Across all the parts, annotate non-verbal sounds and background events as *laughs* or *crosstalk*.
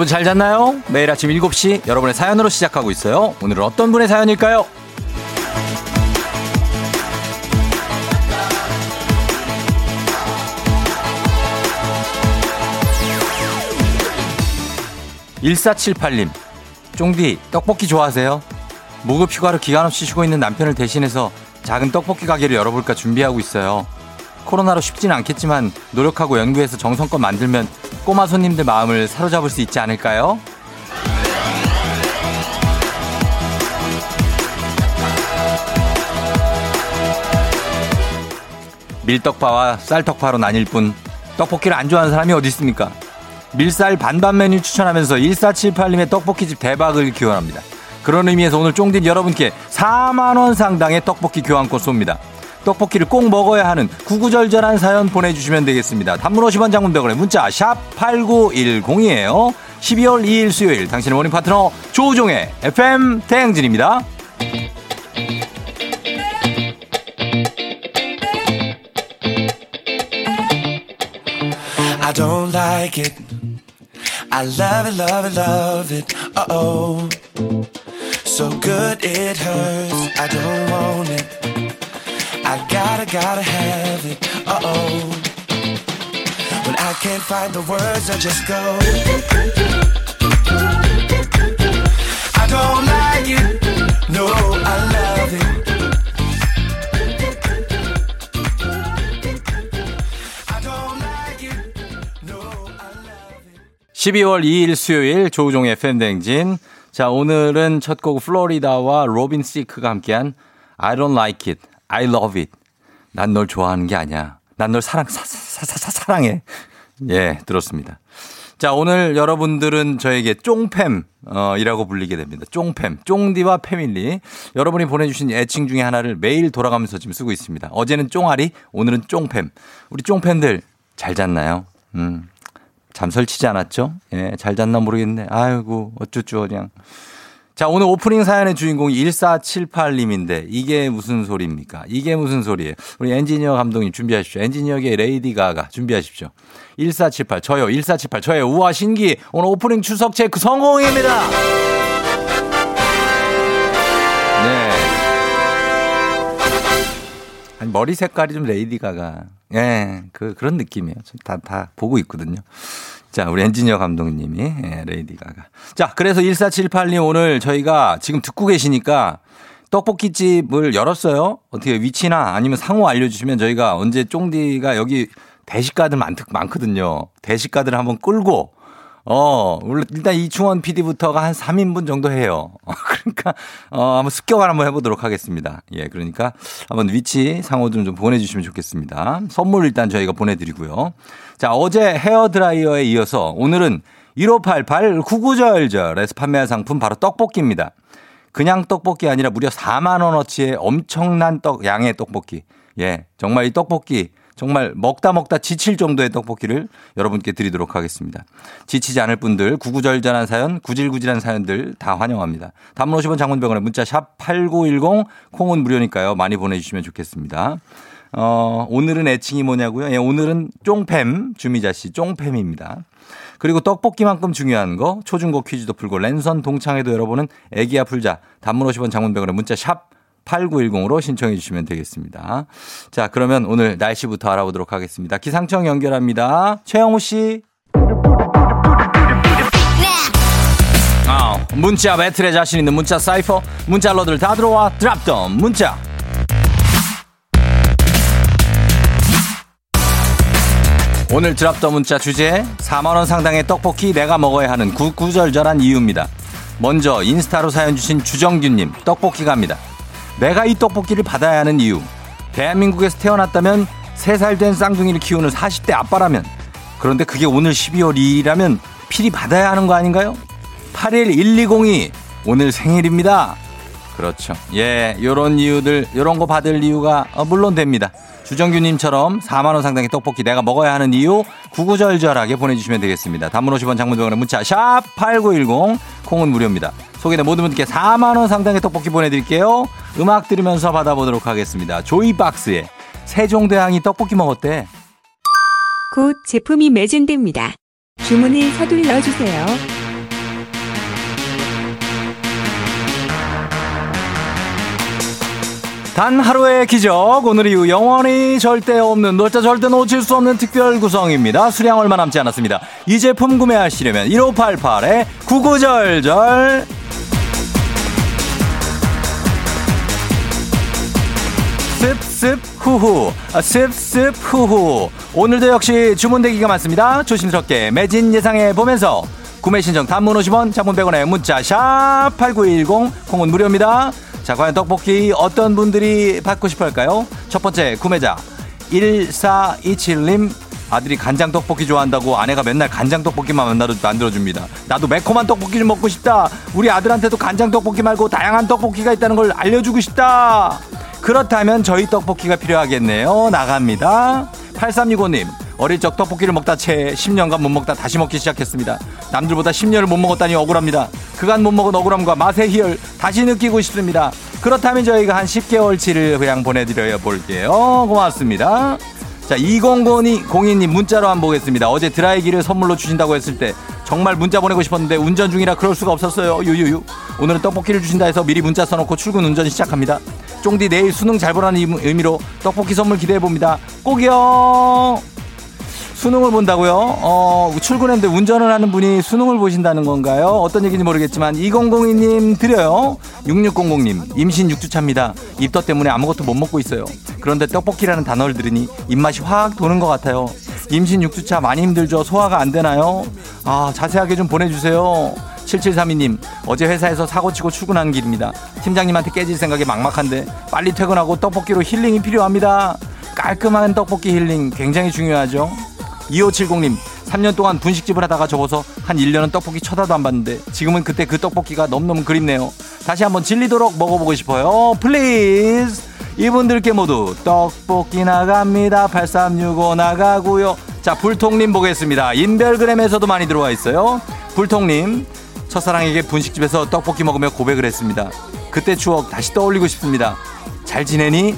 여러분 잘 잤나요? 매일 아침 7시 여러분의 사연으로 시작하고 있어요. 오늘은 어떤 분의 사연일까요? 1478님, 쫑디, 떡볶이 좋아하세요? 무급 휴가로 기간 없이 쉬고 있는 남편을 대신해서 작은 떡볶이 가게를 열어볼까 준비하고 있어요. 코로나로 쉽지는 않겠지만 노력하고 연구해서 정성껏 만들면 꼬마 손님들 마음을 사로잡을 수 있지 않을까요? 밀떡파와 쌀떡파로 나뉠 뿐 떡볶이를 안 좋아하는 사람이 어디 있습니까? 밀쌀 반반 메뉴 추천하면서 1478님의 떡볶이집 대박을 기원합니다. 그런 의미에서 오늘 쫑딘 여러분께 4만원 상당의 떡볶이 교환권 쏩니다. 떡볶이를 꼭 먹어야 하는 구구절절한 사연 보내주시면 되겠습니다. 단문 50원 장문병원의 문자 샵 8910이에요. 12월 2일 수요일 당신의 모닝 파트너 조우종의 FM 대행진입니다. I gotta, gotta have it. Uh oh. When I can't find the words, I just go. I don't like it. No, I love it. 12월 2일 수요일 조우종의 팬댕진. 자, 오늘은 첫 곡 플로리다와 로빈 시크가 함께한 I don't like it. I love it. 난 널 좋아하는 게 아니야. 난 널 사랑, 사, 사, 사, 사, 사랑해. 예, 들었습니다. 자, 오늘 여러분들은 저에게 쫑팸, 어, 이라고 불리게 됩니다. 쫑팸, 쫑디와 패밀리. 여러분이 보내주신 애칭 중에 하나를 매일 돌아가면서 지금 쓰고 있습니다. 어제는 쫑아리, 오늘은 쫑팸. 우리 쫑팬들 잘 잤나요? 음, 잠 설치지 않았죠? 예, 잘 잤나 모르겠네. 아이고, 어쩌죠, 그냥. 자, 오늘 오프닝 사연의 주인공이 1478님인데 이게 무슨 소리입니까? 이게 무슨 소리예요? 우리 엔지니어 감독님 준비하십시오. 엔지니어계 레이디 가가 준비하십시오. 1478 저요. 1478 저요. 우와 신기. 오늘 오프닝 출석 체크 성공입니다. 네. 아니, 머리 색깔이 좀 레이디 가가. 예, 그, 그런 느낌이에요. 다, 다 보고 있거든요. 자, 우리 엔지니어 감독님이, 예, 레이디 가가. 자, 그래서 1478님 오늘 저희가 지금 듣고 계시니까 떡볶이집을 열었어요. 어떻게 위치나 아니면 상호 알려주시면 저희가 언제 쫑디가 여기 대식가들 많, 많거든요. 대식가들 한번 끌고 어, 일단 이충원 PD부터가 한 3인분 정도 해요. *laughs* 그러니까, 어, 한번 습격을 한번 해보도록 하겠습니다. 예, 그러니까 한번 위치 상호 좀, 좀 보내주시면 좋겠습니다. 선물 일단 저희가 보내드리고요. 자, 어제 헤어드라이어에 이어서 오늘은 1588 구구절절에서 판매한 상품 바로 떡볶이입니다. 그냥 떡볶이 아니라 무려 4만원어치의 엄청난 떡, 양의 떡볶이. 예, 정말 이 떡볶이 정말 먹다 먹다 지칠 정도의 떡볶이를 여러분께 드리도록 하겠습니다. 지치지 않을 분들 구구절절한 사연 구질구질한 사연들 다 환영합니다. 단문 50원 장문병원에 문자 샵 8910 콩은 무료니까요. 많이 보내주시면 좋겠습니다. 어, 오늘은 애칭이 뭐냐고요? 예, 오늘은 쫑팸 주미자 씨 쫑팸입니다. 그리고 떡볶이만큼 중요한 거 초중고 퀴즈도 풀고 랜선 동창회도 열어보는 애기야 풀자 단문 50원 장문병원에 문자 샵 8910으로 신청해 주시면 되겠습니다. 자, 그러면 오늘 날씨부터 알아보도록 하겠습니다. 기상청 연결합니다. 최영우 씨. 어, 문자 배틀에 자신 있는 문자 사이퍼 문자러들 다 들어와 드랍덤 문자 오늘 드랍더 문자 주제 4만원 상당의 떡볶이 내가 먹어야 하는 구구절절한 이유입니다. 먼저 인스타로 사연 주신 주정규님 떡볶이 갑니다. 내가 이 떡볶이를 받아야 하는 이유. 대한민국에서 태어났다면 3살 된 쌍둥이를 키우는 40대 아빠라면 그런데 그게 오늘 12월 2일이라면 필히 받아야 하는 거 아닌가요? 811202 오늘 생일입니다. 그렇죠. 예, 요런 이유들, 요런 거 받을 이유가 어, 물론 됩니다. 주정규님처럼 4만원 상당의 떡볶이 내가 먹어야 하는 이유 구구절절하게 보내주시면 되겠습니다. 단문 50원 장문병원의 문자 샵 8910 콩은 무료입니다. 소개된 모든 분들께 4만원 상당의 떡볶이 보내드릴게요. 음악 들으면서 받아보도록 하겠습니다. 조이박스의 세종대왕이 떡볶이 먹었대. 곧 제품이 매진됩니다. 주문을 서둘러 주세요. 단 하루의 기적 오늘 이후 영원히 절대 없는 놀자 절대 놓칠 수 없는 특별 구성입니다. 수량 얼마 남지 않았습니다. 이 제품 구매하시려면 1588에 구구절절 습습 후후 아, 습습 후후 오늘도 역시 주문 대기가 많습니다. 조심스럽게 매진 예상해 보면서 구매 신청 단문 50원 장문 100원에 문자 샵8910 콩은 무료입니다. 자 과연 떡볶이 어떤 분들이 받고 싶어 할까요? 첫 번째 구매자 1427님 아들이 간장 떡볶이 좋아한다고 아내가 맨날 간장 떡볶이만 만들어 줍니다. 나도 매콤한 떡볶이 좀 먹고 싶다. 우리 아들한테도 간장 떡볶이 말고 다양한 떡볶이가 있다는 걸 알려주고 싶다. 그렇다면 저희 떡볶이가 필요하겠네요. 나갑니다. 8365님, 어릴 적 떡볶이를 먹다 채 10년간 못 먹다 다시 먹기 시작했습니다. 남들보다 10년을 못 먹었다니 억울합니다. 그간 못 먹은 억울함과 맛의 희열 다시 느끼고 싶습니다. 그렇다면 저희가 한 10개월치를 그냥 보내드려 볼게요. 고맙습니다. 자, 2002 공인님 문자로 한번 보겠습니다. 어제 드라이기를 선물로 주신다고 했을 때 정말 문자 보내고 싶었는데 운전 중이라 그럴 수가 없었어요. 유유유. 오늘은 떡볶이를 주신다 해서 미리 문자 써놓고 출근 운전 시작합니다. 쫑디 내일 수능 잘 보라는 의미로 떡볶이 선물 기대해 봅니다. 꼭이요. 수능을 본다고요? 어, 출근했는데 운전을 하는 분이 수능을 보신다는 건가요? 어떤 얘기인지 모르겠지만 2002님 드려요. 6600님 임신 6주차입니다. 입덧 때문에 아무것도 못 먹고 있어요. 그런데 떡볶이라는 단어를 들으니 입맛이 확 도는 것 같아요. 임신 6주차 많이 힘들죠? 소화가 안 되나요? 아, 자세하게 좀 보내주세요. 7732님, 어제 회사에서 사고치고 출근하는 길입니다. 팀장님한테 깨질 생각에 막막한데 빨리 퇴근하고 떡볶이로 힐링이 필요합니다. 깔끔한 떡볶이 힐링 굉장히 중요하죠. 2570님, 3년 동안 분식집을 하다가 접어서 한 1년은 떡볶이 쳐다도 안 봤는데 지금은 그때 그 떡볶이가 너무너무 그립네요. 다시 한번 질리도록 먹어보고 싶어요. please! 이분들께 모두 떡볶이 나갑니다. 8365 나가고요. 자, 불통님 보겠습니다. 인별그램에서도 많이 들어와 있어요. 불통님, 첫사랑에게 분식집에서 떡볶이 먹으며 고백을 했습니다. 그때 추억 다시 떠올리고 싶습니다. 잘 지내니?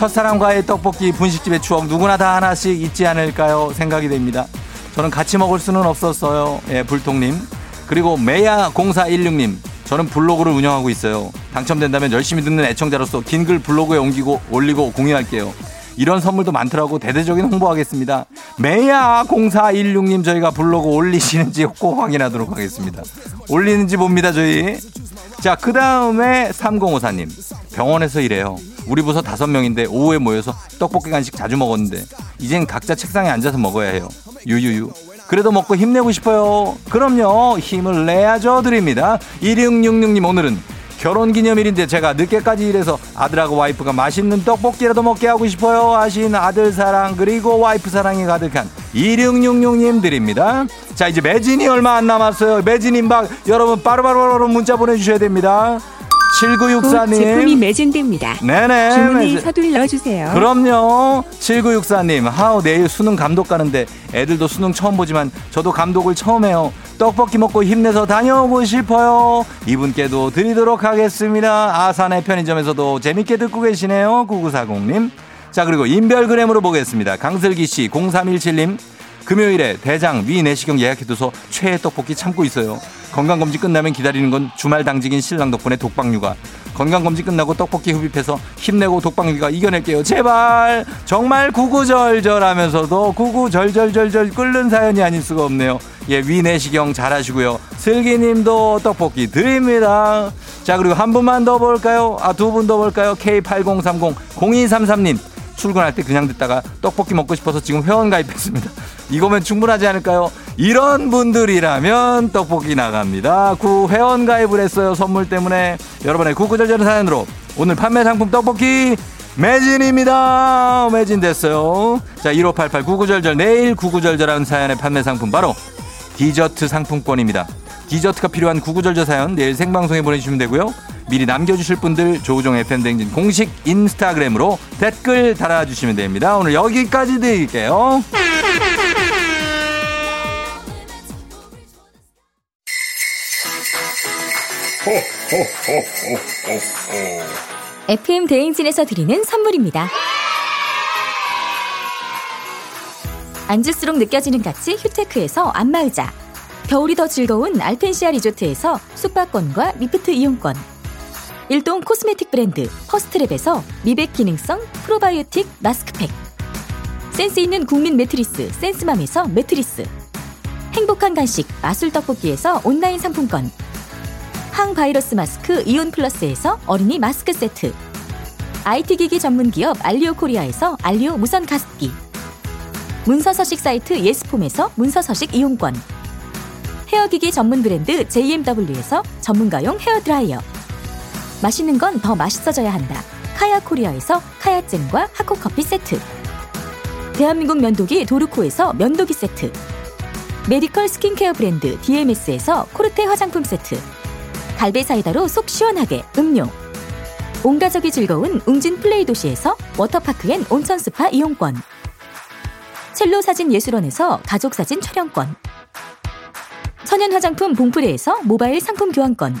첫사랑과의 떡볶이 분식집의 추억 누구나 다 하나씩 있지 않을까요? 생각이 됩니다. 저는 같이 먹을 수는 없었어요. 예, 불통님. 그리고 메야0416님. 저는 블로그를 운영하고 있어요. 당첨된다면 열심히 듣는 애청자로서 긴 글 블로그에 옮기고 올리고 공유할게요. 이런 선물도 많더라고 대대적인 홍보하겠습니다. 메야 0416님 저희가 블로그 올리시는지 꼭 확인하도록 하겠습니다. 올리는지 봅니다 저희. 자, 그 다음에 3054님. 병원에서 일해요. 우리 부서 다섯 명인데 오후에 모여서 떡볶이 간식 자주 먹었는데 이젠 각자 책상에 앉아서 먹어야 해요. 유유유. 그래도 먹고 힘내고 싶어요. 그럼요. 힘을 내야죠. 드립니다. 1666님 오늘은 결혼 기념일인데 제가 늦게까지 일해서 아들하고 와이프가 맛있는 떡볶이라도 먹게 하고 싶어요 하신 아들 사랑 그리고 와이프 사랑이 가득한 2666님 드립니다. 자 이제 매진이 얼마 안 남았어요. 매진님 막 여러분 빠르바로 문자 보내주셔야 됩니다. 7964님. 제품이 매진됩니다. 네네. 주문을 서둘러 주세요. 그럼요. 7964님. 하우 내일 수능 감독 가는데 애들도 수능 처음 보지만 저도 감독을 처음 해요. 떡볶이 먹고 힘내서 다녀오고 싶어요. 이분께도 드리도록 하겠습니다. 아산의 편의점에서도 재밌게 듣고 계시네요. 9940님. 자, 그리고 인별그램으로 보겠습니다. 강슬기 씨, 0317님. 금요일에 대장 위 내시경 예약해둬서 최애 떡볶이 참고 있어요. 건강검진 끝나면 기다리는 건 주말 당직인 신랑 덕분에 독박 육아. 건강검진 끝나고 떡볶이 흡입해서 힘내고 독박 육아 이겨낼게요. 제발! 정말 구구절절 하면서도 구구절절절절 끓는 사연이 아닐 수가 없네요. 예, 위 내시경 잘 하시고요. 슬기님도 떡볶이 드립니다. 자, 그리고 한 분만 더 볼까요? 아, 두 분 더 볼까요? K8030 0233님. 출근할 때 그냥 듣다가 떡볶이 먹고 싶어서 지금 회원 가입했습니다. 이거면 충분하지 않을까요? 이런 분들이라면 떡볶이 나갑니다. 구 회원 가입을 했어요. 선물 때문에 여러분의 구구절절 사연으로 오늘 판매 상품 떡볶이 매진입니다. 매진됐어요. 자, 1588 구구절절 내일 구구절절한 사연의 판매 상품 바로 디저트 상품권입니다. 디저트가 필요한 구구절절 사연 내일 생방송에 보내주시면 되고요. 미리 남겨주실 분들 조우종 FM댕진 공식 인스타그램으로 댓글 달아주시면 됩니다. 오늘 여기까지 드릴게요. FM 대행진에서 드리는 선물입니다. 앉을수록 느껴지는 가치 휴테크에서 안마의자 겨울이 더 즐거운 알펜시아 리조트에서 숙박권과 리프트 이용권 일동 코스메틱 브랜드 퍼스트랩에서 미백 기능성 프로바이오틱 마스크팩. 센스 있는 국민 매트리스 센스맘에서 매트리스. 행복한 간식 마술 떡볶이에서 온라인 상품권. 항바이러스 마스크 이온 플러스에서 어린이 마스크 세트. IT 기기 전문 기업 알리오 코리아에서 알리오 무선 가습기. 문서 서식 사이트 예스폼에서 문서 서식 이용권. 헤어기기 전문 브랜드 JMW에서 전문가용 헤어 드라이어 맛있는 건 더 맛있어져야 한다. 카야 코리아에서 카야잼과 하코 커피 세트. 대한민국 면도기 도르코에서 면도기 세트. 메디컬 스킨케어 브랜드 DMS에서 코르테 화장품 세트. 갈배 사이다로 속 시원하게 음료. 온 가족이 즐거운 웅진 플레이 도시에서 워터파크 and 온천 스파 이용권. 첼로 사진 예술원에서 가족 사진 촬영권. 천연 화장품 봉프레에서 모바일 상품 교환권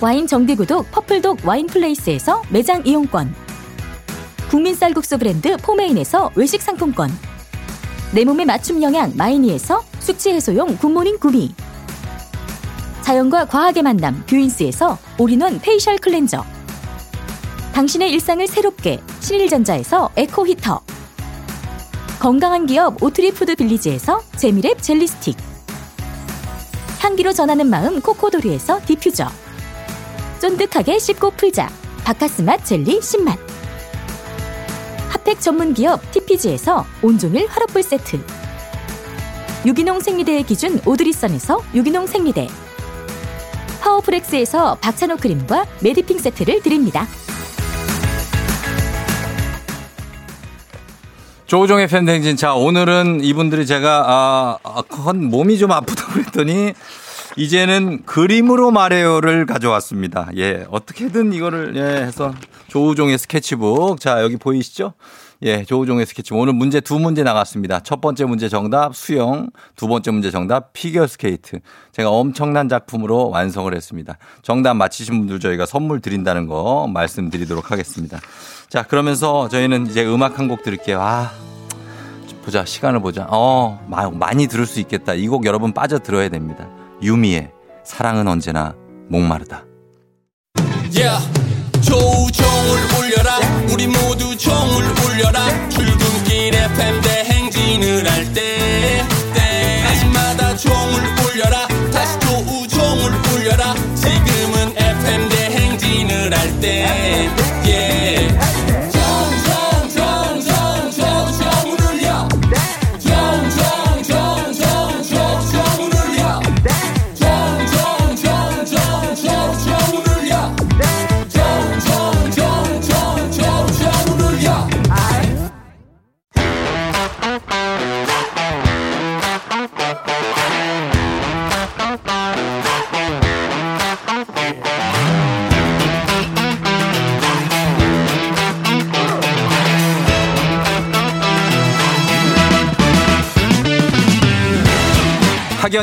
와인 정기구독 퍼플독 와인플레이스에서 매장 이용권. 국민 쌀국수 브랜드 포메인에서 외식 상품권. 내 몸에 맞춤 영양 마이니에서 숙취 해소용 굿모닝 구미. 자연과 과학의 만남 뷰인스에서 all-in-one facial cleanser. 당신의 일상을 새롭게 신일전자에서 에코 히터. 건강한 기업 오트리푸드 빌리지에서 재미랩 젤리 스틱. 향기로 전하는 마음 코코도리에서 디퓨저 쫀득하게 씹고 풀자 박카스맛 젤리 10맛 핫팩 전문 기업 TPG에서 온종일 화롯불 세트 유기농 생리대의 기준 오드리선에서 유기농 생리대 파워풀엑스에서 박찬호 크림과 메디핑 세트를 드립니다. 조우종의 FM 대행진. 자, 오늘은 이분들이 제가, 아, 아, 컨 몸이 좀 아프다고 그랬더니, 이제는 그림으로 말해요를 가져왔습니다. 예, 어떻게든 이거를, 예, 해서 조우종의 스케치북. 자, 여기 보이시죠? 예, 조우종의 스케치북. 오늘 문제 두 문제 나갔습니다. 첫 번째 문제 정답 수영, 두 번째 문제 정답 피겨 스케이트. 제가 엄청난 작품으로 완성을 했습니다. 정답 맞히신 분들 저희가 선물 드린다는 거 말씀드리도록 하겠습니다. 자, 그러면서 저희는 이제 음악 한 곡 들을게요. 아, 보자, 시간을 보자. 어, 많이 들을 수 있겠다. 이 곡 여러분 빠져 들어야 됩니다. 유미의 사랑은 언제나 목마르다. Yeah. 조종을 울려라. 우리 모두 종을 울려라. 출근길 FM 대행진을 할때 대행진을 할때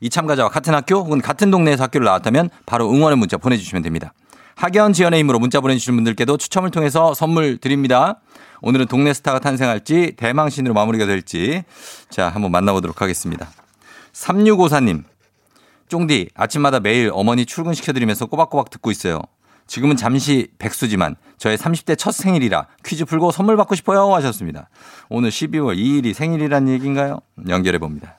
이 참가자와 같은 학교 혹은 같은 동네에서 학교를 나왔다면 바로 응원의 문자 보내주시면 됩니다. 학연 지원의 힘으로 문자 보내주시는 분들께도 추첨을 통해서 선물 드립니다. 오늘은 동네 스타가 탄생할지 대망신으로 마무리가 될지 자 한번 만나보도록 하겠습니다. 3654님 쫑디 아침마다 매일 어머니 출근시켜드리면서 꼬박꼬박 듣고 있어요. 지금은 잠시 백수지만 저의 30대 첫 생일이라 퀴즈 풀고 선물 받고 싶어요 하셨습니다. 오늘 12월 2일이 생일이란 얘기인가요? 연결해 봅니다.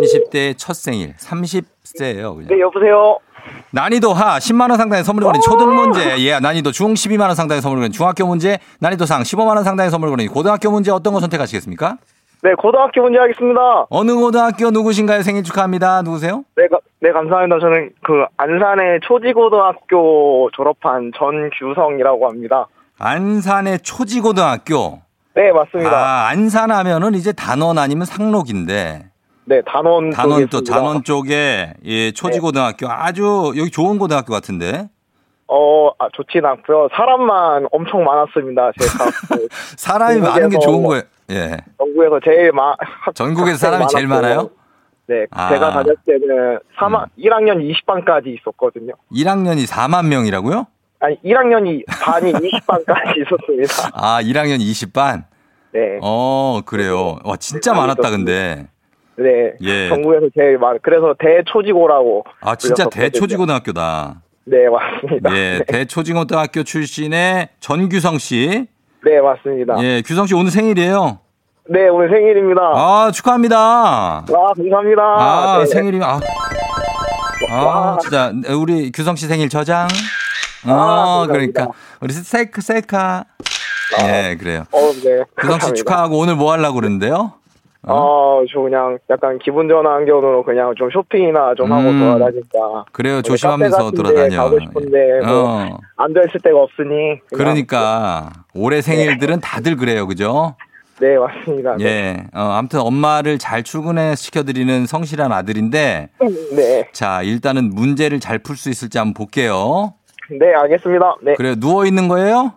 30대 첫 생일. 30세예요. 그냥. 네, 여보세요. 난이도 하 10만 원 상당의 선물을 거는 초등 문제. 예, 난이도 중 12만 원 상당의 선물을 거는 중학교 문제. 난이도 상 15만 원 상당의 선물을 거는 고등학교 문제 어떤 거 선택하시겠습니까? 네, 고등학교 문제 하겠습니다. 어느 고등학교 누구신가요? 생일 축하합니다. 누구세요? 네, 가- 네, 감사합니다. 저는 그 안산의 초지고등학교 졸업한 전규성이라고 합니다. 안산의 초지고등학교. 네, 맞습니다. 아, 안산 하면은 이제 단원 아니면 상록인데. 네, 단원 단원 쪽에 또. 단원 쪽에 예, 초지고등학교 아주 여기 좋은 고등학교 같은데. 어, 아, 좋진 않고요. 사람만 엄청 많았습니다. 제가 그 *laughs* 사람이 많은 게 좋은 거예요. 예. 전국에서 제일 마, 학- 전국에서 사람이 제일 많았고요. 많아요? 네, 아. 제가 다녔을 때는 3, 1학년 20반까지 있었거든요. 1학년이 4만 명이라고요? 아니, 1학년이 반이 20반까지 있었습니다. 아, 1학년 20반? 네. 어, 그래요. 와, 진짜 많았다, 근데. 네. 예. 전국에서 제일 많, 그래서 대초지고라고. 아, 진짜. 대초지고등학교다. 네, 맞습니다. 예, 대초지고등학교 출신의 전규성 씨. 네, 맞습니다. 예, 규성 씨 오늘 생일이에요. 네, 오늘 생일입니다. 아, 축하합니다. 와, 감사합니다. 아, 네. 생일이, 아. 아, 와. 진짜, 우리 규성 씨 생일 저장. 어, 아, 감사합니다. 그러니까. 우리 셀카, 셀카. 예, 그래요. 어, 네. 규성 씨. 축하하고 오늘 뭐 하려고 그러는데요? 어, 저 그냥 약간 기분 전환 견으로 그냥 좀 쇼핑이나 좀 하고 음. 돌아다니까. 그래요, 조심하면서 돌아다녀. 가고 싶은데 뭐 어. 앉아 있을 데가 없으니. 그냥 그러니까 올해 생일들은 다들 그래요, 그죠? 네, 맞습니다. 네. 예. 어, 아무튼 엄마를 잘 출근해 시켜드리는 성실한 아들인데, 네. 자, 일단은 문제를 잘 풀 수 있을지 한번 볼게요. 네, 알겠습니다. 네. 그래요. 누워 있는 거예요?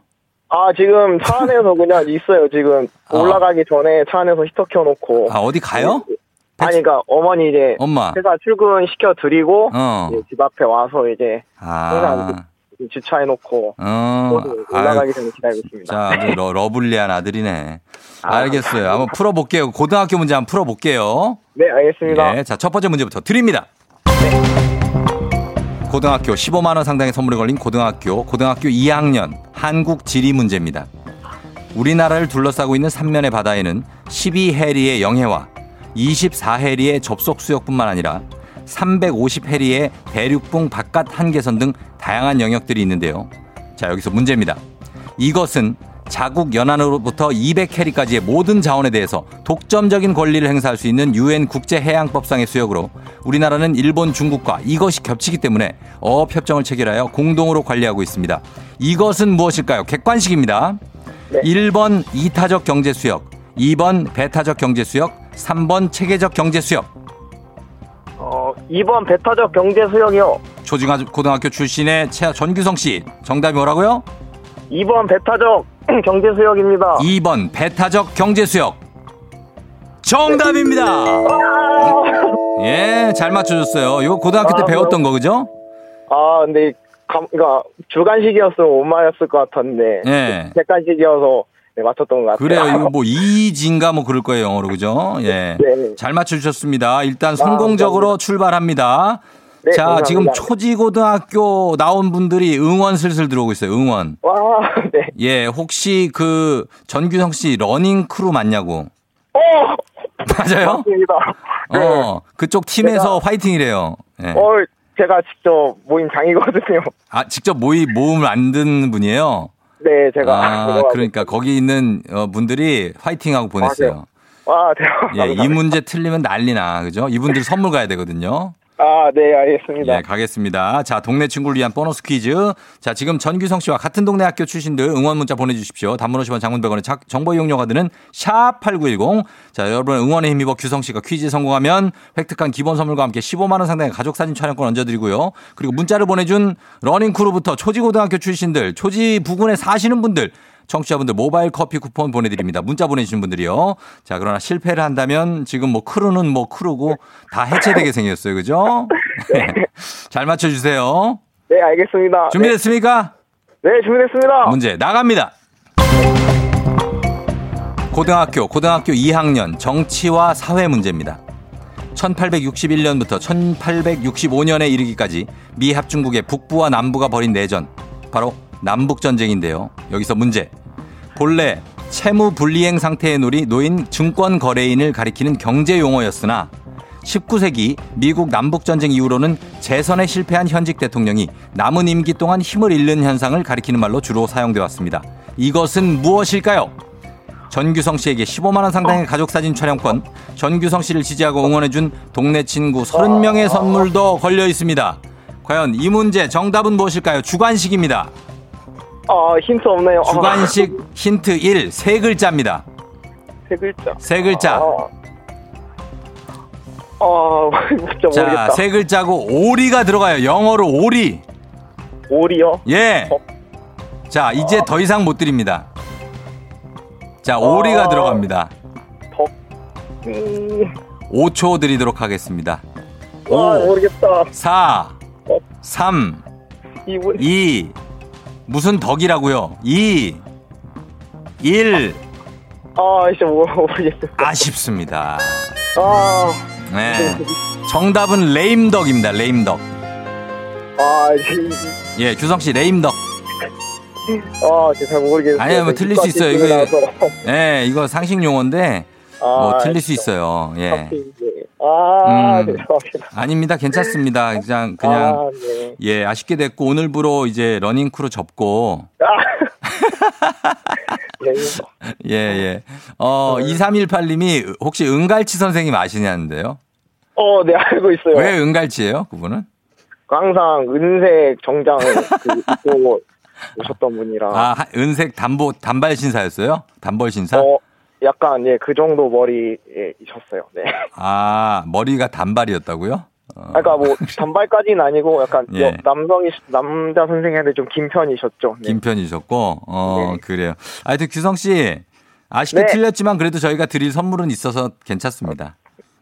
아, 지금 차 *laughs* 안에서 그냥 있어요. 지금 아. 올라가기 전에 차 안에서 히터 켜놓고. 아, 어디 가요? 아니, 그러니까 어머니 이제 엄마. 회사 출근 시켜 드리고 어. 이제 집 앞에 와서 이제 아. 주차해놓고 어. 올라가기 전에 기다리고 있습니다. 자, 러, lovely한 아들이네. 아, 알겠어요. 한번 풀어볼게요. 고등학교 문제 한번 풀어볼게요. 네, 알겠습니다. 예. 자, 첫 번째 문제부터 드립니다. 고등학교 15만 원 상당의 선물이 걸린 고등학교 고등학교 2학년 한국 지리 문제입니다. 우리나라를 둘러싸고 있는 삼면의 바다에는 12해리의 영해와 24해리의 접속 수역뿐만 아니라 350해리의 대륙붕 바깥 한계선 등 다양한 영역들이 있는데요. 자, 여기서 문제입니다. 이것은 자국 연안으로부터 200해리까지의 모든 자원에 대해서 독점적인 권리를 행사할 수 있는 유엔 국제해양법상의 수역으로 우리나라는 일본, 중국과 이것이 겹치기 때문에 어업 협정을 체결하여 공동으로 관리하고 있습니다. 이것은 무엇일까요? 객관식입니다. 네. 1번 이타적 경제 수역, 2번 배타적 경제 수역, 3번 체계적 경제 수역. 어, 2번 배타적 경제 수역이요. 초중학 고등학교 출신의 최 전규성 씨. 정답이 뭐라고요? 2번 배타적 경제 수역입니다. 2번 배타적 경제 수역. 정답입니다. 예, 잘 맞춰줬어요. 이거 고등학교 때 아, 배웠던 거 그죠? 아, 근데 감, 그러니까 주간식이었으면 못 맞았을 것 같았는데 예. 객관식이어서 네, 맞췄던 것 같아요. 그래요. 이거 뭐 *laughs* 이진가 뭐 그럴 거예요 영어로 그죠? 예. 네. 잘 맞춰주셨습니다. 일단 성공적으로 출발합니다. 네, 자, 감사합니다. 지금 초지고등학교 나온 분들이 응원 슬슬 들어오고 있어요. 응원. 와, *laughs* 네. 예, 혹시 그 전규성 씨 running crew 맞냐고? 어, 맞아요? 맞습니다. 네. 어, 그쪽 팀에서 화이팅이래요. 예. 어, 제가 직접 모임 장이거든요. 아, 직접 모의 모임을 만든 분이에요? 네, 제가. 아, 그러니까 거기 있는 어, 분들이 화이팅하고 보냈어요. 와, 대박. 예, 이 문제 틀리면 난리나. 그죠? 이분들 선물 가야 되거든요. 아, 네, 알겠습니다. 예, 가겠습니다. 자, 동네 친구를 위한 보너스 퀴즈. 자, 지금 전규성 씨와 같은 동네 학교 출신들 응원 문자 보내주십시오. 단문 50원 장문 100원의 정보 이용료가 드는 샵8910. 자, 여러분 응원에 힘입어 규성 씨가 퀴즈 성공하면 획득한 기본 선물과 함께 15만원 상당의 가족사진 촬영권 얹어드리고요. 그리고 문자를 보내준 running crew부터 초지고등학교 출신들, 초지 부근에 사시는 분들, 청취자분들 모바일 커피 쿠폰 보내드립니다. 문자 보내주신 분들이요. 자, 그러나 실패를 한다면 지금 뭐 크루는 뭐 크루고 다 해체되게 생겼어요. 그죠? *laughs* *laughs* 잘 맞춰주세요. 네, 알겠습니다. 준비됐습니까? 네, 네, 준비됐습니다. 문제 나갑니다. 고등학교, 고등학교 2학년 정치와 사회 문제입니다. 1861년부터 1865년에 이르기까지 미 합중국의 북부와 남부가 벌인 내전, 바로 남북전쟁인데요. 여기서 문제. 본래 채무 불이행 상태에 놓인 증권 거래인을 가리키는 경제 용어였으나 19세기 미국 남북전쟁 이후로는 재선에 실패한 현직 대통령이 남은 임기 동안 힘을 잃는 현상을 가리키는 말로 주로 사용되어 왔습니다. 이것은 무엇일까요? 전규성 씨에게 15만 원 상당의 가족 사진 촬영권, 전규성 씨를 지지하고 응원해준 동네 친구 30명의 선물도 걸려 있습니다. 과연 이 문제 정답은 무엇일까요? 주관식입니다. 아, 힌트 없네요. 아, 주관식 힌트 1, 세 글자입니다. 세 글자. 세 글자. 아, 아 *laughs* 진짜 자, 모르겠다. 세 글자고 오리가 들어가요. 영어로 오리. 오리요? 예. 어. 자, 이제 더 이상 못 드립니다. 자, 오리가 어. 들어갑니다. 덕. 음, 5초 드리도록 하겠습니다. 와, 5, 모르겠다. 4, 어. 3, 이분. 2, 무슨 덕이라고요? 2, 1, 아, 모- 모르겠어요. 아쉽습니다. 아, 네. 정답은 레임덕입니다. 레임덕. 아, 이- 예, 규성 씨 레임덕. 아, 잘 모르겠어요. 아니요, 뭐 틀릴 수 있어요. 이거-. 예, 이거 상식 용어인데 아, 뭐 틀릴 수. 있어요. 예. 하필 이제. 아, 음. 죄송합니다. 아닙니다. 괜찮습니다. 그냥 그냥 아, 네. 예, 아쉽게 됐고 오늘부로 이제 running crew 접고 *laughs* 네. 예, 예. 어, 2318님이 혹시 은갈치 선생님 아시냐는데요? 어, 네, 알고 있어요. 왜 은갈치예요? 그분은? 항상 은색 정장 그 입고 오셨던 분이라. 아, 하- 은색 단보 단발 신사였어요? 단벌 신사? 어, 약간, 예, 그 정도 머리이셨어요. 네. 아, 머리가 단발이었다고요? 어, 그러니까 뭐, 단발까지는 아니고, 약간, 예. 여- 남성이, 남자 선생님한테 좀 긴 편이셨죠. 네. 긴 편이셨고, 어, 네. 그래요. 하여튼 규성 씨, 아쉽게 네. 틀렸지만 그래도 저희가 드릴 선물은 있어서 괜찮습니다.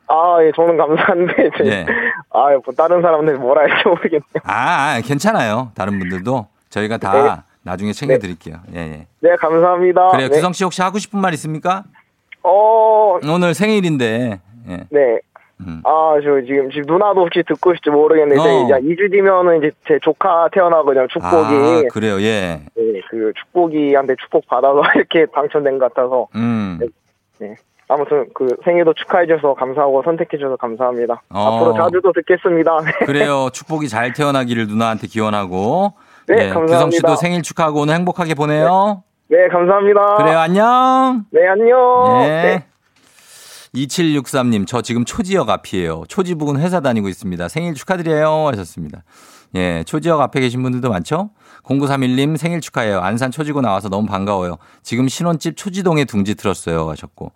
아, 예, 저는 감사한데, 이제 예. 아, 뭐, 다른 사람들 뭐라 할지 모르겠네요. 아, 아, 괜찮아요. 다른 분들도 저희가 다 네. 나중에 챙겨드릴게요. 예, 예. 네, 감사합니다. 그래요. 네. 규성 씨 혹시 하고 싶은 말 있습니까? 어, 오늘 생일인데, 예. 네. 음. 아, 저 지금, 지금 누나도 혹시 듣고 있을지 모르겠는데, 어. 이제 2주 뒤면은 이제 제 조카 태어나거든요, 축복이. 아, 그래요. 예. 네, 그 축복이한테 축복 받아서 *laughs* 이렇게 당첨된 것 같아서. 음. 아무튼 그 생일도 축하해줘서 감사하고 선택해줘서 감사합니다. 어. 앞으로 자주 또 듣겠습니다. *laughs* 네. 그래요. 축복이 잘 태어나기를 누나한테 기원하고. 네, 예, 감사합니다. 규성 씨도 생일 축하하고 오늘 행복하게 보내요. 네, 감사합니다. 그래요. 안녕. 네, 안녕. 예. 네. 2763님, 저 지금 초지역 앞이에요. 초지북은 회사 다니고 있습니다. 생일 축하드려요. 하셨습니다. 예, 초지역 앞에 계신 분들도 많죠? 0931님 생일 축하해요. 안산 초지고 나와서 너무 반가워요. 지금 신혼집 초지동에 둥지 틀었어요. 하셨고.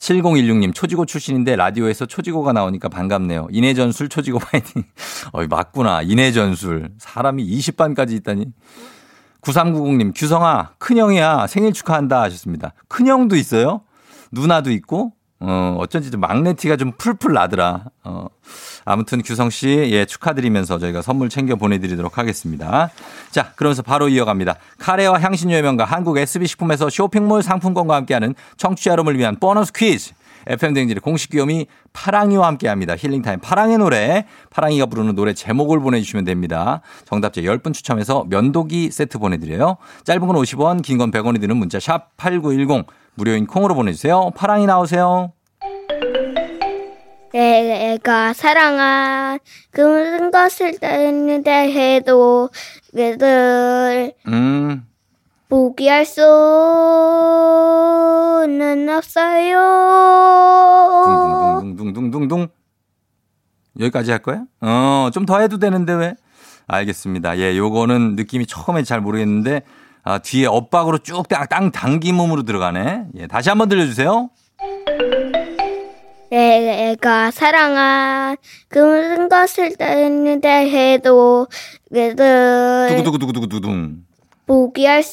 7016님 초지고 출신인데 라디오에서 초지고가 나오니까 반갑네요. 인해전술 초지고 파이팅. *laughs* 어이, 맞구나. 인해전술. 사람이 20반까지 있다니. 9390님 규성아 큰형이야 생일 축하한다 하셨습니다. 큰형도 있어요? 누나도 있고 어, 어쩐지 좀 막내 티가 좀 풀풀 나더라. 어, 아무튼 규성 씨, 예, 축하드리면서 저희가 선물 챙겨 보내드리도록 하겠습니다. 자, 그러면서 바로 이어갑니다. 카레와 향신료의 명가 한국 SB식품에서 쇼핑몰 상품권과 함께하는 청취자 여러분을 위한 보너스 퀴즈. FM대행진의 공식 귀요미 파랑이와 함께 합니다. 힐링타임 파랑의 노래. 파랑이가 부르는 노래 제목을 보내주시면 됩니다. 정답자 10분 추첨해서 면도기 세트 보내드려요. 짧은 건 50원, 긴 건 100원이 드는 문자 샵 8910. 무료인 콩으로 보내주세요. 파랑이 나오세요. 내가 사랑한 그 모든 것을 대해도 그들 음, 포기할 수는 없어요. 둥둥둥둥둥둥둥. 여기까지 할 거야? 어, 좀 더 해도 되는데 왜? 알겠습니다. 예, 요거는 느낌이 처음에 잘 모르겠는데, 아, 뒤에 엇박으로 쭉 땅, 땅 당김음으로 들어가네. 예, 다시 한번 들려주세요. 내가 사랑한 그 모든 것을 대해도 그들 두구두구두구두구두둥. 포기할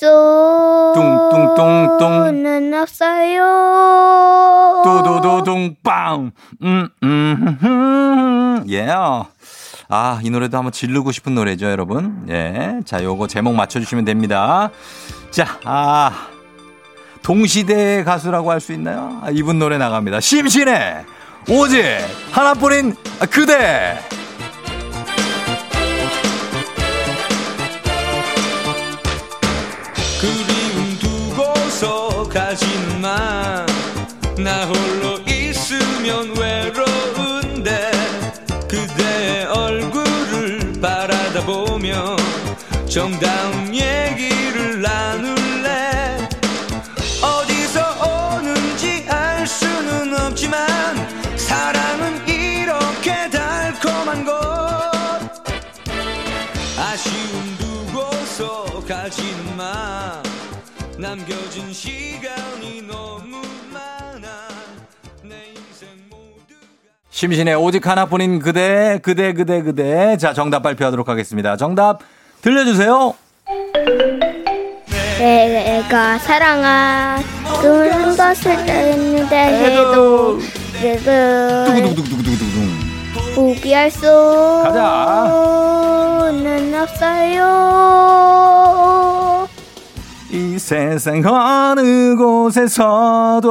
뚱뚱뚱뚱. 수는 없어요. 두두두둥 빵. 음, 음, 음, 예. 아, 이 노래도 한번 지르고 싶은 노래죠, 여러분. 예. 자, 요거 제목 맞춰 주시면 됩니다. 자, 아. 동시대의 가수라고 할 수 있나요? 아, 이분 노래 나갑니다. 심신의 오직 하나뿐인 그대. 까지만 나 홀로 있으면 외로운데 그대의 얼굴을 바라다 보며 정다운 얘기를 나눌래. 어디서 오는지 알 수는 없지만 사랑은 이렇게 달콤한 것. 아쉬움 두고서 가지만 남겨진 시간이 너무 많아 내 인생 모두가 심신의 오직 하나뿐인 그대, 그대, 그대, 그대. 자, 정답 발표하도록 하겠습니다. 정답 들려주세요. 내가 사랑한 그 모든 것을 했는데 해도 두구두구두구두구두구. 포기할. 수는 없어요. 이 세상 어느 곳에서도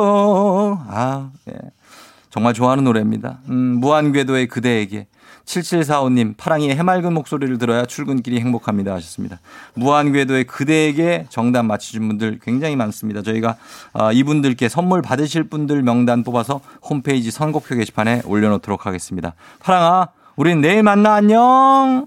아 예. 정말 좋아하는 노래입니다. 음, 무한궤도의 그대에게 7745님 파랑이의 해맑은 목소리를 들어야 출근길이 행복합니다 하셨습니다. 무한궤도의 그대에게 정답 맞히신 분들 굉장히 많습니다. 저희가 아, 이분들께 선물 받으실 분들 명단 뽑아서 홈페이지 선곡표 게시판에 올려놓도록 하겠습니다. 파랑아 우린 내일 만나 안녕.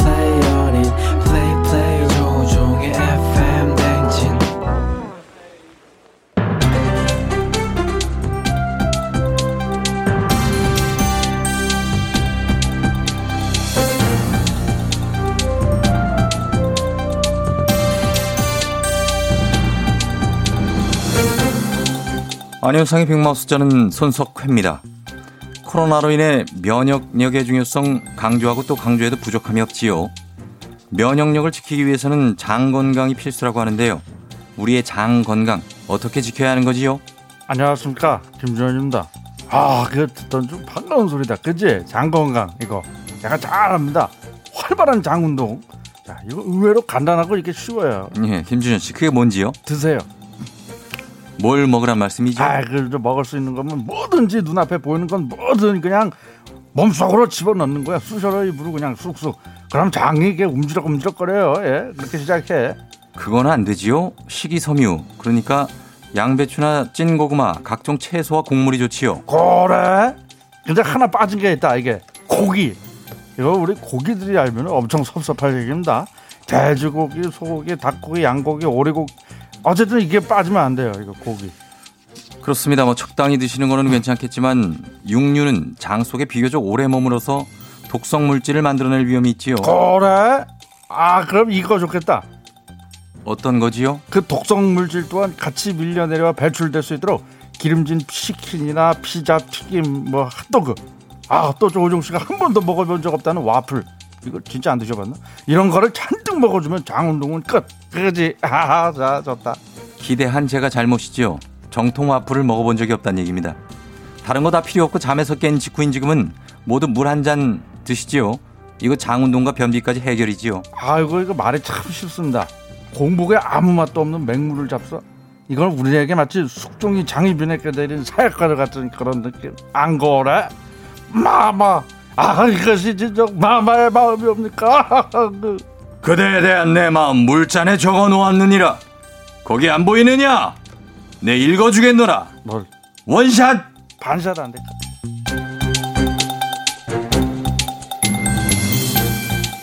안현상의 빅마우스 저는 손석회입니다. 코로나로 인해 면역력의 중요성 강조하고 또 강조해도 부족함이 없지요. 면역력을 지키기 위해서는 장 건강이 필수라고 하는데요. 우리의 장 건강 어떻게 지켜야 하는 거지요? 안녕하십니까 김준현입니다. 아, 그거 듣던 좀 반가운 소리다, 그지? 장 건강 이거 약간 잘합니다. 활발한 장 운동. 자, 이거 의외로 간단하고 이렇게 쉬워요. 예, 김준현 씨 그게 뭔지요? 드세요. 뭘 먹으란 말씀이죠? 아, 그래도 먹을 수 있는 거면 뭐든지 눈앞에 보이는 건 뭐든 그냥 몸속으로 집어넣는 거야. 쑤셔러 입으로 그냥 쑥쑥. 그럼 장이 이게 움지럭움지럭거려요. 예, 그렇게 시작해. 그건 안 되지요. 식이섬유 그러니까 양배추나 찐 고구마 각종 채소와 곡물이 좋지요. 그래? 근데 하나 빠진 게 있다. 이게 고기. 이거 우리 고기들이 알면 엄청 섭섭할 얘기입니다. 돼지고기, 소고기, 닭고기, 양고기, 오리고기. 어쨌든 이게 빠지면 안 돼요. 이거 고기. 그렇습니다. 뭐 적당히 드시는 거는 괜찮겠지만 육류는 장 속에 비교적 오래 머물어서 독성 물질을 만들어낼 위험이 있지요. 그래? 아, 그럼 이거 좋겠다. 어떤 거지요? 그 독성 물질 또한 같이 밀려 내려와 배출될 수 있도록 기름진 치킨이나 피자, 튀김, 뭐 핫도그. 아, 또 조우종 씨가 한 번도 먹어본 적 없다는 와플. 이거 진짜 안 드셔봤나? 이런 거를 잔뜩 먹어주면 장 운동은 끝. 그지? *laughs* 아, 자, 좋다. 기대한 제가 잘못이지요. 정통 와플을 먹어본 적이 없다는 얘기입니다. 다른 거 다 필요 없고 잠에서 깬 직후인 지금은 모두 물 한 잔 드시지요. 이거 장 운동과 변비까지 해결이지요. 아이고 이거 말이 참 쉽습니다. 공복에 아무 맛도 없는 맹물을 잡숴. 이건 우리에게 마치 숙종이 장이 변했게 내린 사약과를 같은 그런 느낌. 안 그래? 마마. 아 이것이 진짜 마마의 마음이옵니까? *laughs* 그, 그대에 대한 내 마음 물잔에 적어 놓았느니라. 거기 안 보이느냐? 내 읽어주겠노라. 뭘 원샷! 반샷 안 될까?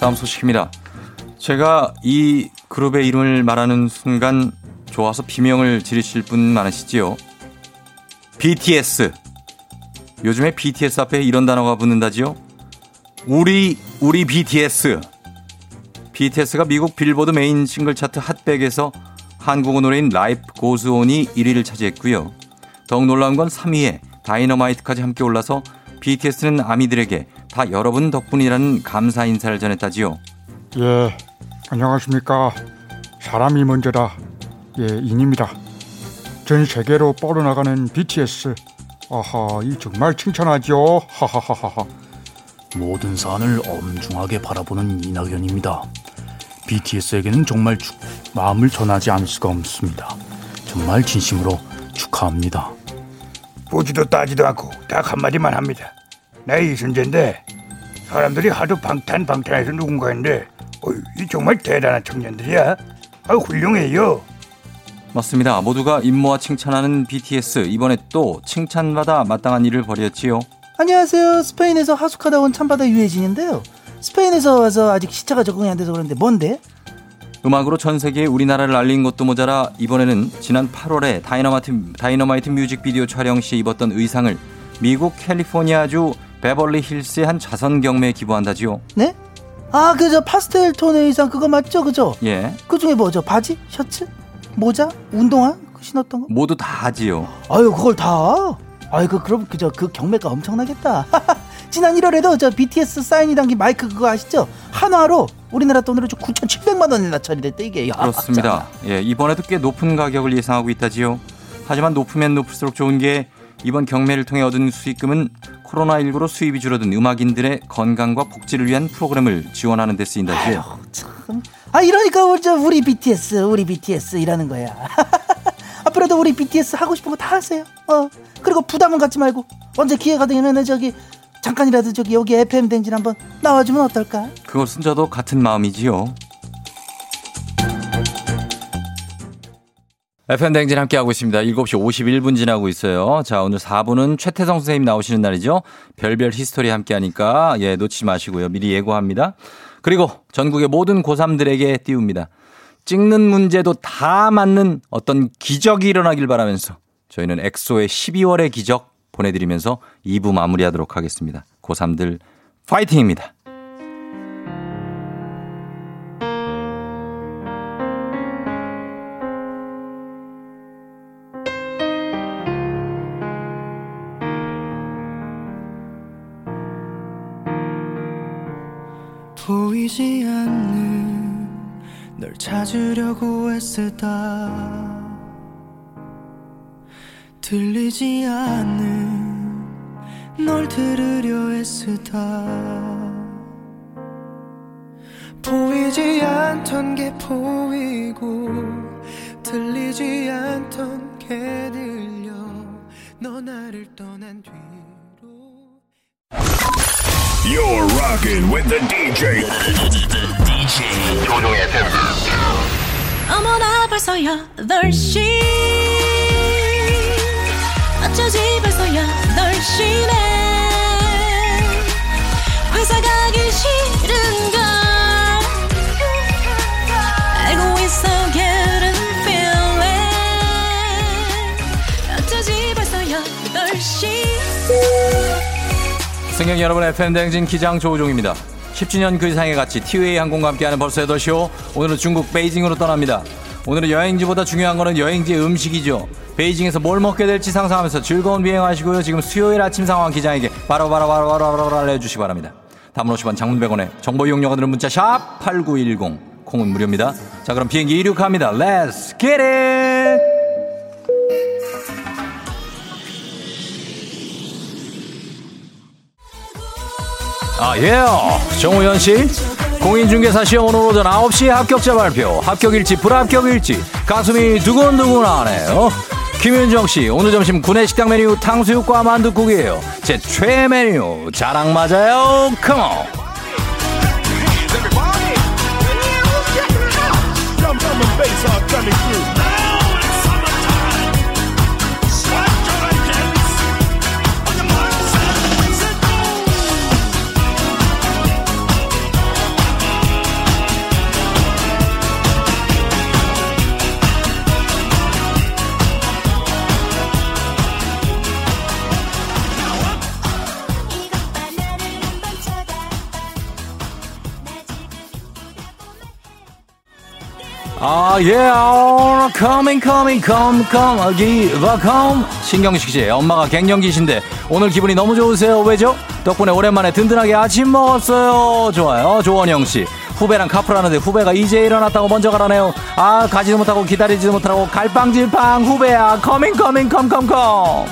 다음 소식입니다. 제가 이 그룹의 이름을 말하는 순간 좋아서 비명을 지르실 분 많으시지요? BTS. 요즘에 BTS 앞에 이런 단어가 붙는다지요? 우리, 우리 BTS. BTS가 미국 빌보드 메인 싱글 차트 핫백에서 한국어 노래인 Life Goes On이 1위를 차지했고요. 더욱 놀라운 건 3위에 다이너마이트까지 함께 올라서 BTS는 아미들에게 다 여러분 덕분이라는 감사 인사를 전했다지요. 예, 안녕하십니까. 사람이 먼저다. 예, 인입니다. 전 세계로 뻗어나가는 BTS. 아하, 이 정말 칭찬하죠. 하하하하. 모든 사안을 엄중하게 바라보는 이낙연입니다. BTS에게는 정말 주- 마음을 전하지 않을 수가 없습니다. 정말 진심으로 축하합니다. 보지도 따지도 않고 딱 한마디만 합니다. 나 이순재인데 사람들이 하도 방탄 방탄해서 누군가 했는데 어이, 이 정말 대단한 청년들이야. 아, 훌륭해요. 맞습니다. 모두가 입 모아 칭찬하는 BTS 이번에 또 칭찬받아 마땅한 일을 벌였지요. 안녕하세요. 스페인에서 하숙하다 온 참바다 유해진인데요. 스페인에서 와서 아직 시차가 적응이 안 돼서 그런데 뭔데? 음악으로 전 세계에 우리나라를 알린 것도 모자라 이번에는 지난 8월에 다이너마이트, 다이너마이트 뮤직비디오 촬영 시 입었던 의상을 미국 캘리포니아주 베벌리 힐스의 한 자선 경매에 기부한다지요. 네? 아, 그저 파스텔 톤의 의상 그거 맞죠? 그죠? 예. 그 중에 뭐죠? 바지? 셔츠? 모자? 운동화? 그 신었던 거? 모두 다 하지요. 아유, 그걸 다? 아유, 그, 그럼 그저 그 경매가 엄청나겠다. *laughs* 지난 1월에도 저 BTS 사인이 담긴 마이크 그거 아시죠? 한화로 우리나라 돈으로 9,700만 원이나 처리됐다 이게. 야, 그렇습니다. 예, 이번에도 꽤 높은 가격을 예상하고 있다지요. 하지만 높으면 높을수록 좋은 게 이번 경매를 통해 얻은 수익금은 코로나19로 수입이 줄어든 음악인들의 건강과 복지를 위한 프로그램을 지원하는 데 쓰인다지요. 참. 아 이러니까 우리, BTS 우리 BTS 이라는 거야. *laughs* 앞으로도 우리 BTS 하고 싶은 거 다 하세요. 어 그리고 부담은 갖지 말고 언제 기회가 되면 저기 잠깐이라도 저기 여기 FM 댕진 한번 나와주면 어떨까? 그것은 저도 같은 마음이지요. FM 대행진 함께하고 있습니다. 7시 51분 지나고 있어요. 자, 오늘 4부는 최태성 선생님 나오시는 날이죠. 별별 히스토리 함께하니까, 예, 놓치지 마시고요. 미리 예고합니다. 그리고 전국의 모든 고3들에게 띄웁니다. 찍는 문제도 다 맞는 어떤 기적이 일어나길 바라면서 저희는 엑소의 12월의 기적 보내드리면서 2부 마무리하도록 하겠습니다. 고3들 파이팅입니다. 찾으려고 애쓰다. 들리지 않는 널 들으려 애쓰다. 보이지 않던 게 보이고 들리지 않던 게 들려. 너 나를 떠난 뒤로. You're rocking with the DJ. DJ 조종의 FM. 어머나 벌써 8시 어쩌지 벌써 8시네. 회사 가기 싫은걸. 알고 있어 getting feeling 어쩌지 벌써 8시 승객 여러분 FM 대행진 기장 조우종입니다. 10주년 그 이상의 가치 티웨이 항공과 함께하는 벌써 8시오. 오늘은 중국 베이징으로 떠납니다. 오늘은 여행지보다 중요한 거는 여행지의 음식이죠. 베이징에서 뭘 먹게 될지 상상하면서 즐거운 비행하시고요. 지금 수요일 아침 상황 기장에게 바로바로 바로 바로 바로 알려주시기 바랍니다. 담은 50원 장문 100원에 정보 이용료가 드는 문자 샵 8910 콩은 무료입니다. 자 그럼 비행기 이륙합니다. Let's get it! 아, 예. 정우현 씨. 공인중개사 시험 오늘 오전 9시 합격자 발표. 합격일지, 불합격일지. 가슴이 두근두근 하네요. 김윤정 씨, 오늘 점심 구내식당 메뉴 탕수육과 만둣국이에요. 제 최애 메뉴. 자랑 맞아요. 컴온. 아, 예, 어, coming, coming, come, come, give a come. 신경식 씨, 엄마가 갱년기신데 오늘 기분이 너무 좋으세요. 왜죠? 덕분에 오랜만에 든든하게 아침 먹었어요. 좋아요. 조원영 씨. 후배랑 카풀하는데 후배가 이제 일어났다고 먼저 가라네요. 아, 가지도 못하고 기다리지도 못하고 갈빵질빵 후배야. coming, coming, come, come, come.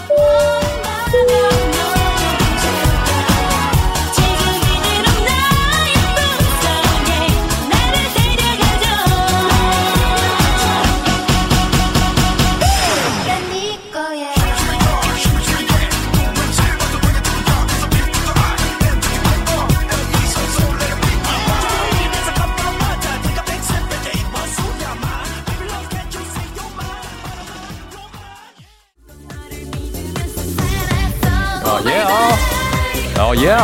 어, 예.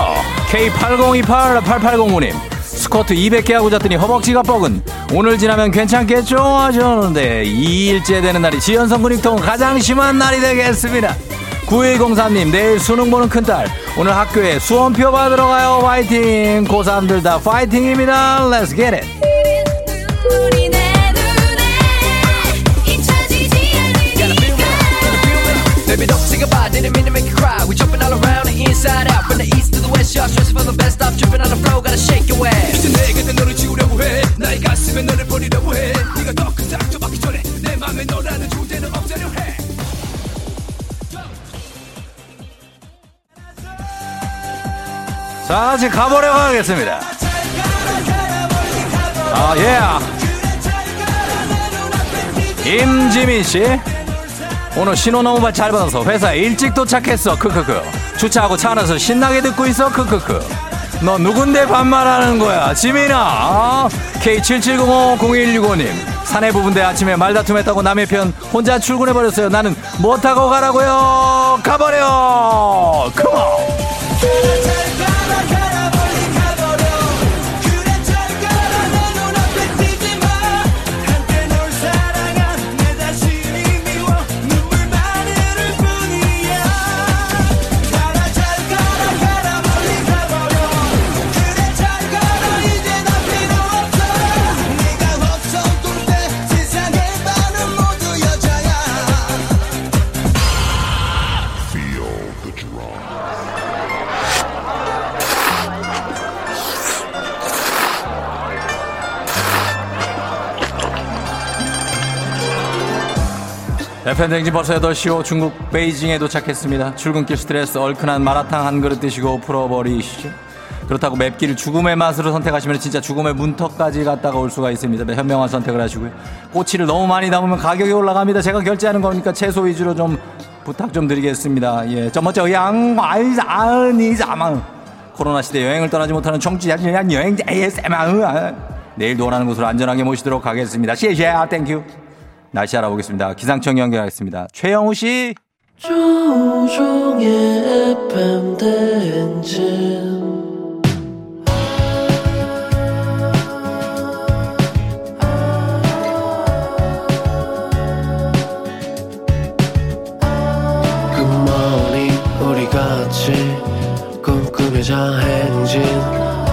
K80288805님. 스쿼트 200개 하고 잤더니 허벅지가 뻐근. 오늘 지나면 괜찮겠죠? 하셨는데 2일째 되는 날이 지연성 근육통 가장 심한 날이 되겠습니다. 9103님 내일 수능 보는 큰딸 오늘 학교에 수험표 받으러 가요 화이팅 고3들 다 파이팅입니다 Let's get it Y'all stressing for the best. Stop tripping on the floor, gotta shake your ass. 이제 내게 너를 지우려고 해. 나의 가슴에 너를 버리려고 해. 네가 더큰 상처 받기 전에 내 맘에 너라는 존재는 없애려 해. 자 이제 가보려고 하겠습니다 아 예. 임지민 씨 오늘 신호 너무 잘 받아서 회사에 일찍 도착했어 크크크 주차하고 차 안에서 신나게 듣고 있어. 크크크. 너 누군데 반말하는 거야? 지민아. K77050165님. 사내 부분대 아침에 말다툼했다고 남의 편 혼자 출근해버렸어요. 나는 뭐 타고 가라고요? 가버려. 컴온 FN댕진 벌써 8시오 중국 베이징에 도착했습니다. 출근길 스트레스 얼큰한 마라탕 한 그릇 드시고 풀어버리시죠. 그렇다고 맵기를 죽음의 맛으로 선택하시면 진짜 죽음의 문턱까지 갔다가 올 수가 있습니다. 네, 현명한 선택을 하시고요. 꼬치를 너무 많이 담으면 가격이 올라갑니다. 제가 결제하는 거니까 채소 위주로 좀 부탁 좀 드리겠습니다. 예, 저 먼저 양말자니자망 코로나 시대 여행을 떠나지 못하는 청취자들이란 여행자 ASMR 내일도 원하는 곳으로 안전하게 모시도록 하겠습니다. 시에시에 땡큐. 날씨 알아보겠습니다. 기상청 연결하겠습니다. 최영우 씨. 꿈꾸며자 행진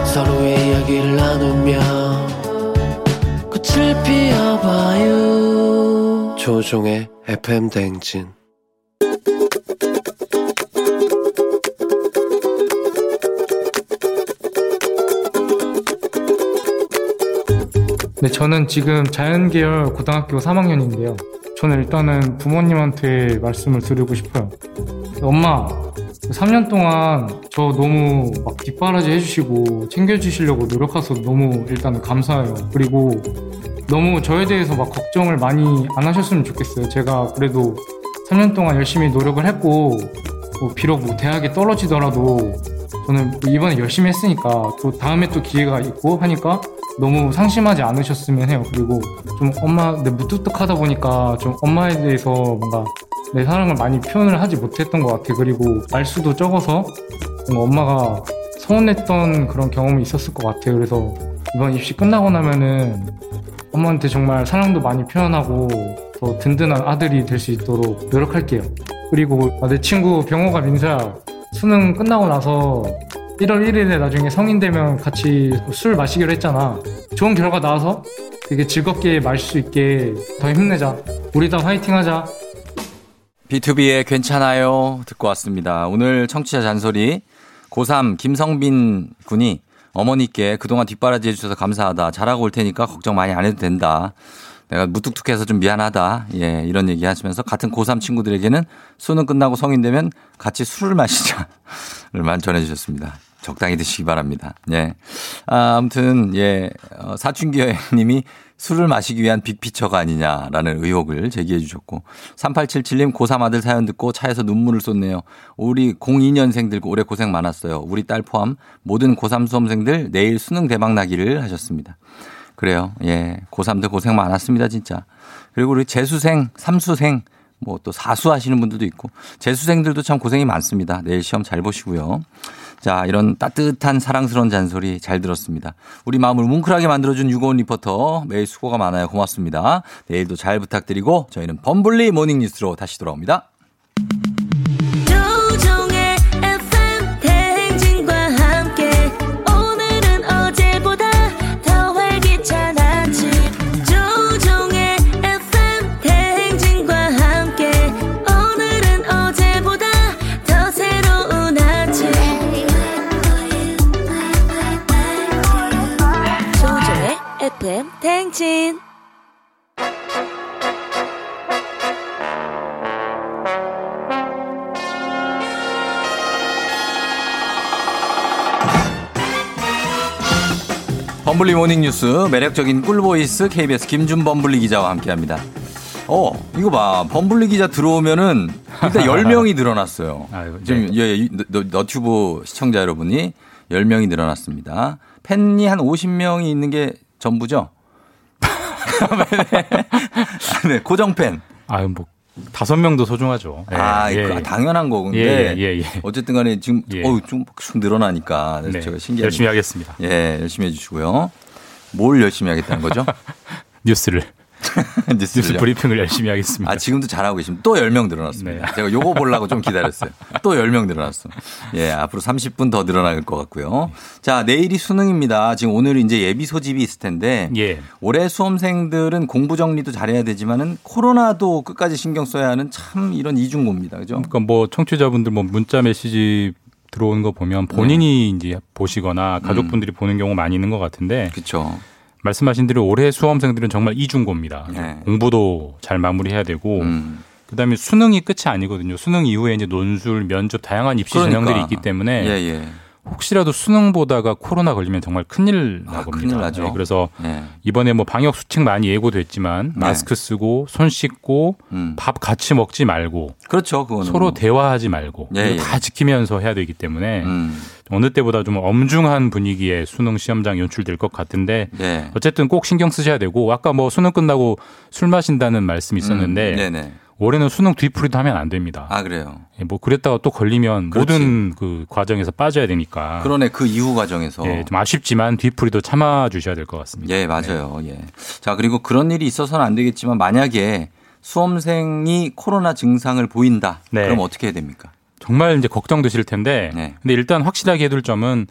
서로의 이야기를 나누며 꽃을 피워봐요 조종의 FM 대행진 네, 저는 지금 자연계열 고등학교 3학년인데요. 저는 일단은 부모님한테 말씀을 드리고 싶어요. 엄마, 3년 동안 저 너무 막 뒷바라지 해주시고 챙겨주시려고 노력해서 너무 일단은 감사해요. 그리고 너무 저에 대해서 막 걱정을 많이 안 하셨으면 좋겠어요. 제가 그래도 3년 동안 열심히 노력을 했고, 뭐 비록 뭐 대학에 떨어지더라도 저는 뭐 이번에 열심히 했으니까 또 다음에 또 기회가 있고 하니까 너무 상심하지 않으셨으면 해요. 그리고 좀 엄마, 내 무뚝뚝하다 보니까 좀 엄마에 대해서 뭔가 내 사랑을 많이 표현을 하지 못했던 것 같아. 그리고 말수도 적어서 엄마가 서운했던 그런 경험이 있었을 것 같아요. 그래서 이번 입시 끝나고 나면은 엄마한테 정말 사랑도 많이 표현하고 더 든든한 아들이 될 수 있도록 노력할게요. 그리고 아, 내 친구 병호가 민서야 수능 끝나고 나서 1월 1일에 나중에 성인 되면 같이 술 마시기로 했잖아. 좋은 결과 나와서 되게 즐겁게 마실 수 있게 더 힘내자. 우리 다 화이팅 하자. B2B의 괜찮아요 듣고 왔습니다. 오늘 청취자 잔소리 고3 김성빈 군이 어머니께 그동안 뒷바라지 해주셔서 감사하다. 잘하고 올 테니까 걱정 많이 안 해도 된다. 내가 무뚝뚝해서 좀 미안하다. 예, 이런 얘기 하시면서 같은 고3 친구들에게는 수능 끝나고 성인 되면 같이 술을 마시자를 *laughs* 전해주셨습니다. 적당히 드시기 바랍니다. 예. 아, 아무튼, 예, 어, 사춘기 여행님이 술을 마시기 위한 빅피처가 아니냐라는 의혹을 제기해 주셨고 3877님 고3 아들 사연 듣고 차에서 눈물을 쏟네요. 우리 02년생들 올해 고생 많았어요. 우리 딸 포함 모든 고3 수험생들 내일 수능 대박 나기를 하셨습니다. 그래요. 예. 고3들 고생 많았습니다, 진짜. 그리고 우리 재수생, 삼수생 뭐 또 사수 하시는 분들도 있고 재수생들도 참 고생이 많습니다. 내일 시험 잘 보시고요. 자, 이런 따뜻한 사랑스러운 잔소리 잘 들었습니다. 우리 마음을 뭉클하게 만들어준 유고원 리포터 매일 수고가 많아요. 고맙습니다. 내일도 잘 부탁드리고 저희는 범블리 모닝 뉴스로 다시 돌아옵니다. FM 대행진 범블리 모닝 뉴스 매력적인 꿀voice KBS 김준 범블리 기자와 함께합니다. 어, 이거 봐. 범블리 기자 들어오면은 일단 10명이 늘어났어요. *laughs* 지금 예, 예, 너, 너튜브 시청자 여러분이 10명이 늘어났습니다. 팬이 한 50명이 있는 게 전부죠? 네, 고정 팬. 아유, 뭐, 다섯 명도 소중하죠. 예, 아, 예, 그 예. 당연한 거근데 예, 예, 예. 어쨌든 간에 지금 예. 어우, 좀쑥 늘어나니까 네, 제가 신기해 열심히 하겠습니다. 예, 열심히 해 주시고요. 뭘 열심히 하겠다는 거죠? *laughs* 뉴스를. *laughs* 뉴스 뉴스를요? 브리핑을 열심히 하겠습니다. 아, 지금도 잘하고 계십니다. 또 10명 늘어났습니다. 네. 제가 요거 보려고 좀 기다렸어요. 또 10명 늘어났어. 예, 앞으로 30분 더 늘어날 것 같고요. 자, 내일이 수능입니다. 지금 오늘 이제 예비 소집이 있을 텐데. 예. 올해 수험생들은 공부 정리도 잘해야 되지만은 코로나도 끝까지 신경 써야 하는 참 이런 이중고입니다. 그죠? 그러니까 뭐 청취자분들 뭐 문자 메시지 들어오는 거 보면 네. 본인이 이제 보시거나 음. 가족분들이 보는 경우 많이 있는 것 같은데. 그렇죠. 말씀하신 대로 올해 수험생들은 정말 이중고입니다. 네. 음. 공부도 잘 마무리해야 되고 그다음에 수능이 끝이 아니거든요. 수능 이후에 이제 논술, 면접 다양한 입시 그러니까. 전형들이 있기 때문에 예, 예. 혹시라도 수능 보다가 코로나 걸리면 정말 큰일 아, 나겁니다. 큰일 나죠. 네, 그래서 예. 이번에 뭐 방역 수칙 많이 예고됐지만 네. 마스크 쓰고 손 씻고 음. 밥 같이 먹지 말고 그렇죠. 그거는 서로 뭐. 대화하지 말고 예, 예. 다 지키면서 해야 되기 때문에 음. 어느 때보다 좀 엄중한 분위기의 수능 시험장 연출될 것 같은데 네. 어쨌든 꼭 신경 쓰셔야 되고 아까 뭐 수능 끝나고 술 마신다는 말씀이 있었는데 음, 네네. 올해는 수능 뒤풀이도 하면 안 됩니다. 아, 그래요. 예, 뭐 그랬다가 또 걸리면 그렇지. 모든 그 과정에서 빠져야 되니까. 그러네. 그 이후 과정에서. 예, 좀 아쉽지만 뒤풀이도 참아 주셔야 될 것 같습니다. 예, 맞아요. 예. 자, 그리고 그런 일이 있어서는 안 되겠지만 만약에 수험생이 코로나 증상을 보인다. 네. 그럼 어떻게 해야 됩니까? 정말 이제 걱정되실 텐데 네. 근데 일단 확실하게 해둘 점은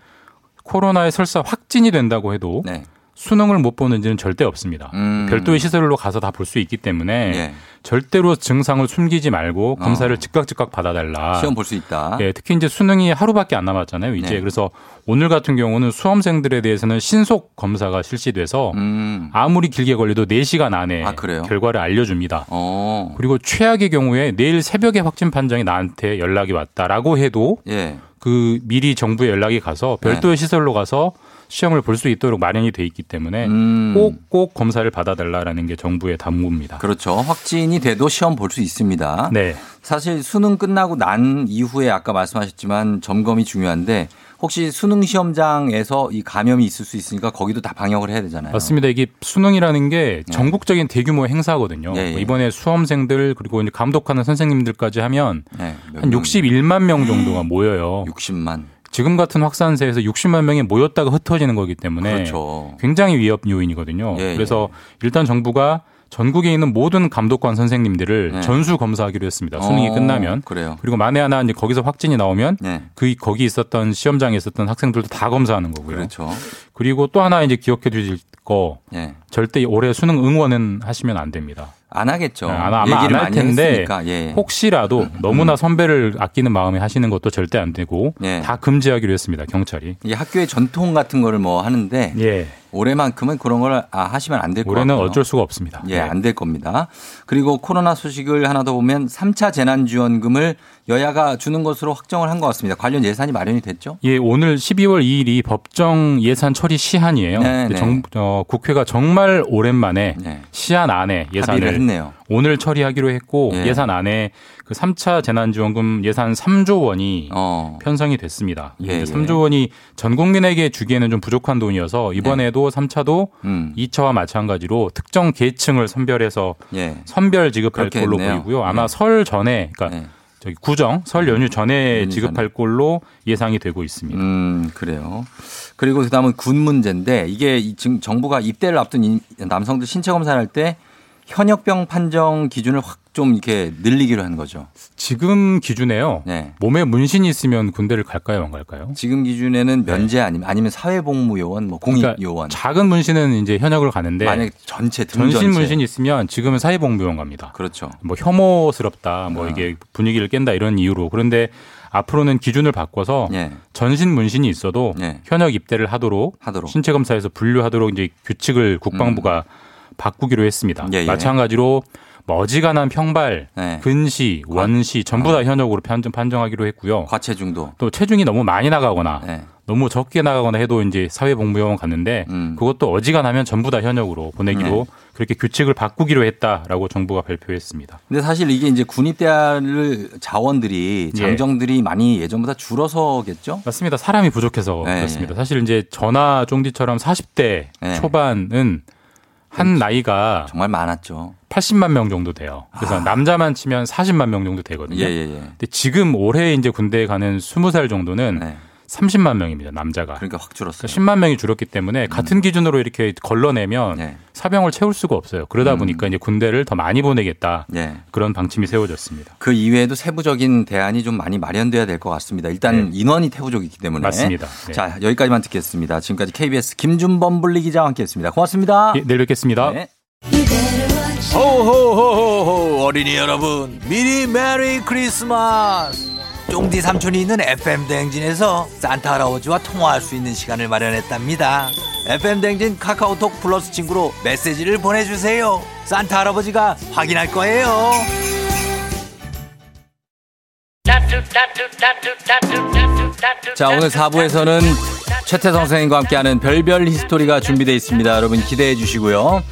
코로나에 설사 확진이 된다고 해도 네. 수능을 못 보는 지는 절대 없습니다. 음. 별도의 시설로 가서 다 볼 수 있기 때문에 예. 절대로 증상을 숨기지 말고 검사를 즉각 즉각 받아달라. 어. 시험 볼 수 있다. 예, 특히 이제 수능이 하루밖에 안 남았잖아요. 이제 네. 그래서 오늘 같은 경우는 수험생들에 대해서는 신속 검사가 실시돼서 음. 아무리 길게 걸려도 4시간 안에 아? 결과를 알려줍니다. 어. 그리고 최악의 경우에 내일 새벽에 확진 판정이 나한테 연락이 왔다라고 해도 예. 그 미리 정부에 연락이 가서 네. 별도의 시설로 가서 시험을 볼 수 있도록 마련이 돼 있기 때문에 음. 꼭꼭 검사를 받아달라라는 게 정부의 당부입니다. 그렇죠. 확진이 돼도 시험 볼 수 있습니다. 네. 사실 수능 끝나고 난 이후에 아까 말씀하셨지만 점검이 중요한데 혹시 수능 시험장에서 이 감염이 있을 수 있으니까 거기도 다 방역을 해야 되잖아요. 맞습니다. 이게 수능이라는 게 전국적인 대규모 행사거든요. 예, 예. 뭐 이번에 수험생들 그리고 이제 감독하는 선생님들까지 하면 네, 몇한 명? 61만 명 정도가 모여요. 60만. 지금 같은 확산세에서 60만 명이 모였다가 흩어지는 거기 때문에 그렇죠. 굉장히 위협 요인이거든요. 예, 그래서 일단 정부가 전국에 있는 모든 감독관 선생님들을 네. 전수 검사하기로 했습니다. 수능이 어, 끝나면. 그래요. 그리고 만에 하나 이제 거기서 확진이 나오면 네. 그 거기 있었던 시험장에 있었던 학생들도 다 검사하는 거고요. 그렇죠. 그리고 또 하나 이제 기억해 주실 거 예. 절대 올해 수능 응원은 하시면 안 됩니다. 안 하겠죠. 네, 아마 얘기를 안 할 텐데 했으니까. 예. 혹시라도 너무나 선배를 아끼는 마음에 하시는 것도 절대 안 되고 예. 다 금지하기로 했습니다. 경찰이. 이 학교의 전통 같은 거를 뭐 하는데 예. 올해만큼은 그런 걸 아, 하시면 안될것 같아요. 올해는 어쩔 수가 없습니다. 예, 네. 안될 겁니다. 그리고 코로나 소식을 하나 더 보면 3차 재난지원금을 여야가 주는 것으로 확정을 한 것 같습니다. 관련 예산이 마련이 됐죠? 예, 오늘 12월 2일이 법정 예산 처리 시한이에요. 네, 네. 정- 어, 국회가 정말 오랜만에 네. 시한 안에 예산을. 오늘 처리하기로 했고 예. 예. 산 안에 그 3차 재난지원금 예산 3조 원이 편성이 됐습니다. 어. 예, 이제 예. 3조 원이 전 국민에게 주기에는 좀 부족한 돈이어서 이번에도 3차도 음. 2차와 마찬가지로 특정 계층을 선별해서 예. 선별 지급할 걸로. 보이고요. 아마 예. 설 전에 그러니까 저기 구정 설 연휴 전에 지급할 걸로 예상이 되고 있습니다. 음, 그래요. 그리고 그다음은 군 문제인데 이게 이 지금 정부가 입대를 앞둔 이- 남성들 신체 검사를 할 때 현역병 판정 기준을 확 좀 이렇게 늘리기로 한 거죠. 지금 기준에요. 네. 몸에 문신이 있으면 군대를 갈까요, 안 갈까요? 지금 기준에는 면제 아니면 아니면 사회복무요원, 뭐 공익요원. 그러니까 작은 문신은 이제 현역을 가는데 만약 전체 등 전신 전체. 문신 이 있으면 지금은 사회복무원 갑니다. 그렇죠. 뭐 혐오스럽다, 뭐 이게 분위기를 깬다 이런 이유로 그런데 앞으로는 기준을 바꿔서 예. 전신 문신이 있어도 현역 입대를 하도록, 하도록. 신체 검사에서 분류하도록 이제 규칙을 국방부가 바꾸기로 했습니다. 음. 예, 예. 마찬가지로 뭐 어지간한 평발, 네. 근시, 원시 전부 다 현역으로 판정, 판정하기로 했고요. 과체중도. 또 체중이 너무 많이 나가거나 네. 너무 적게 나가거나 해도 이제 사회복무요원 갔는데 그것도 어지간하면 전부 다 현역으로 보내기로 음. 네. 그렇게 규칙을 바꾸기로 했다라고 정부가 발표했습니다. 근데 사실 이게 이제 군입대를 자원들이 예. 장정들이 많이 예전보다 줄어서겠죠? 맞습니다. 사람이 부족해서 네, 그렇습니다. 사실 이제 전화 쫑디처럼 40대 네. 초반은 한 나이가 정말 많았죠. 80만 명 정도 돼요. 그래서 남자만 치면 40만 명 정도 되거든요. 아. 예, 예, 예. 근데 지금 올해 이제 군대에 가는 20살 정도는 30만 명입니다. 남자가. 네. 그러니까 확 줄었어요. 10만 명이 줄었기 때문에 음. 같은 기준으로 이렇게 걸러내면 네. 사병을 채울 수가 없어요. 그러다 음. 보니까 이제 군대를 더 많이 보내겠다. 예. 그런 방침이 세워졌습니다. 그 이외에도 세부적인 대안이 좀 많이 마련돼야 될 것 같습니다. 일단 인원이 태부족이기 때문에. 네. 맞습니다. 네. 자, 여기까지만 듣겠습니다. 지금까지 KBS 김준범 분리 기자와 함께 했습니다. 고맙습니다. 예, 내일 뵙겠습니다. 네. 호호호호호 어린이 여러분 미리 Merry Christmas 쫑디 삼촌이 있는 FM 대행진에서 산타 할아버지와 통화할 수 있는 시간을 마련했답니다. FM 대행진 카카오톡 플러스 친구로 메시지를 보내주세요. 산타 할아버지가 확인할 거예요. 자 오늘 4부에서는 최태성 선생님과 함께하는 별별 히스토리가 준비되어 있습니다. 여러분 기대해 주시고요.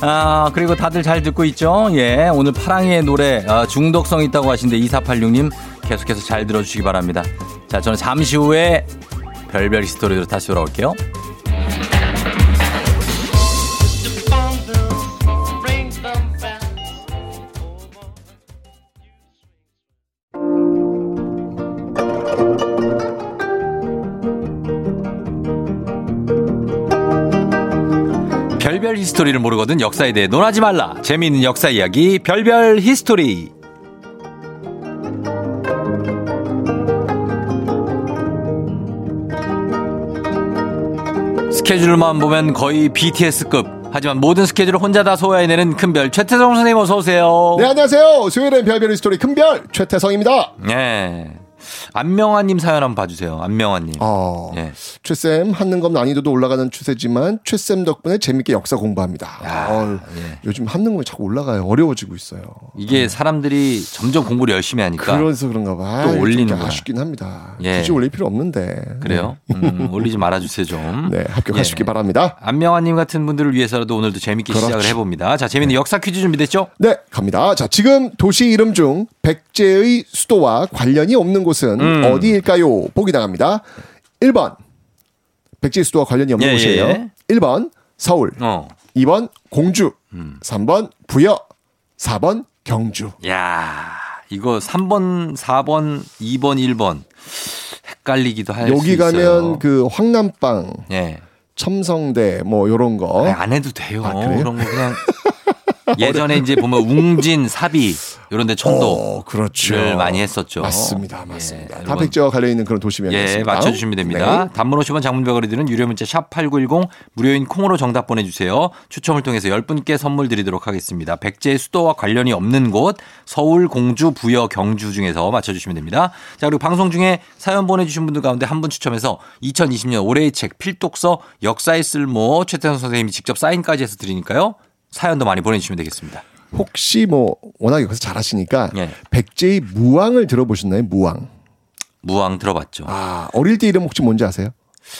아, 그리고 다들 잘 듣고 있죠? 예, 오늘 파랑이의 노래 아, 중독성 있다고 하신데 2486님 계속해서 잘 들어주시기 바랍니다. 자, 저는 잠시 후에 별별 히스토리로 다시 돌아올게요. 별별 히스토리를 모르거든 역사에 대해 논하지 말라. 재미있는 역사 이야기 별별 히스토리. 스케줄만 보면 거의 BTS급. 하지만 모든 스케줄을 혼자 다 소화해내는 큰별 최태성 선생님 어서 오세요. 네, 안녕하세요. 수요일엔 별별 히스토리 큰별 최태성입니다. 네. 안명환님 사연 한번 봐주세요. 안명환님. 어, 예. 최쌤 한능검 난이도도 올라가는 추세지만 최쌤 덕분에 재밌게 역사 공부합니다. 어휴, 예. 요즘 한능검이 자꾸 올라가요. 어려워지고 있어요. 이게 사람들이 점점 공부를 열심히 하니까 그래서 그런가 봐. 또 올리는 좀 거야. 아쉽긴 합니다. 예. 굳이 올릴 필요 없는데. 그래요? 음, 올리지 말아주세요 좀. 네, 합격하시기 예. 바랍니다. 안명환님 같은 분들을 위해서라도 오늘도 재밌게 그렇죠. 시작을 해봅니다. 자, 재밌는 역사 퀴즈 준비됐죠? 네, 갑니다. 자, 지금 도시 이름 중 백제의 수도와 관련이 없는 곳은 음. 어디일까요? 보기 나갑니다. 1번. 백제의 수도와 관련이 없는 예, 곳이에요. 예. 1번 서울. 어. 2번 공주. 음. 3번 부여. 4번 경주. 야 이거 3번, 4번, 2번, 1번. 헷갈리기도 할수 여기 있어요. 가면 그 황남빵, 예. 첨성대 뭐 요런 거. 아니, 안 해도 돼요. 아? 그런 거 그냥 *laughs* *laughs* 예전에 이제 보면 웅진, 사비 이런 데 천도 어, 그렇죠. 를 많이 했었죠. 맞습니다. 맞습니다. 예, 다 여러분. 백제와 관련 있는 그런 도시명이었습니다. 예, 맞춰 주시면 됩니다. 네. 단문 50원 장문벽을 드는 유료 문자 샵 8910 무료인 콩으로 정답 보내 주세요. 추첨을 통해서 10분께 선물 드리도록 하겠습니다. 백제의 수도와 관련이 없는 곳 서울, 공주, 부여, 경주 중에서 맞춰 주시면 됩니다. 자 그리고 방송 중에 사연 보내 주신 분들 가운데 한 분 추첨해서 2020년 올해의 책 필독서 역사의 쓸모 최태선 선생님이 직접 사인까지 해서 드리니까요. 사연도 많이 보내주시면 되겠습니다. 혹시 뭐 워낙 여기서 잘하시니까 예. 백제의 무왕을 들어보셨나요? 무왕. 무왕 들어봤죠. 아 어릴 때 이름 혹시 뭔지 아세요?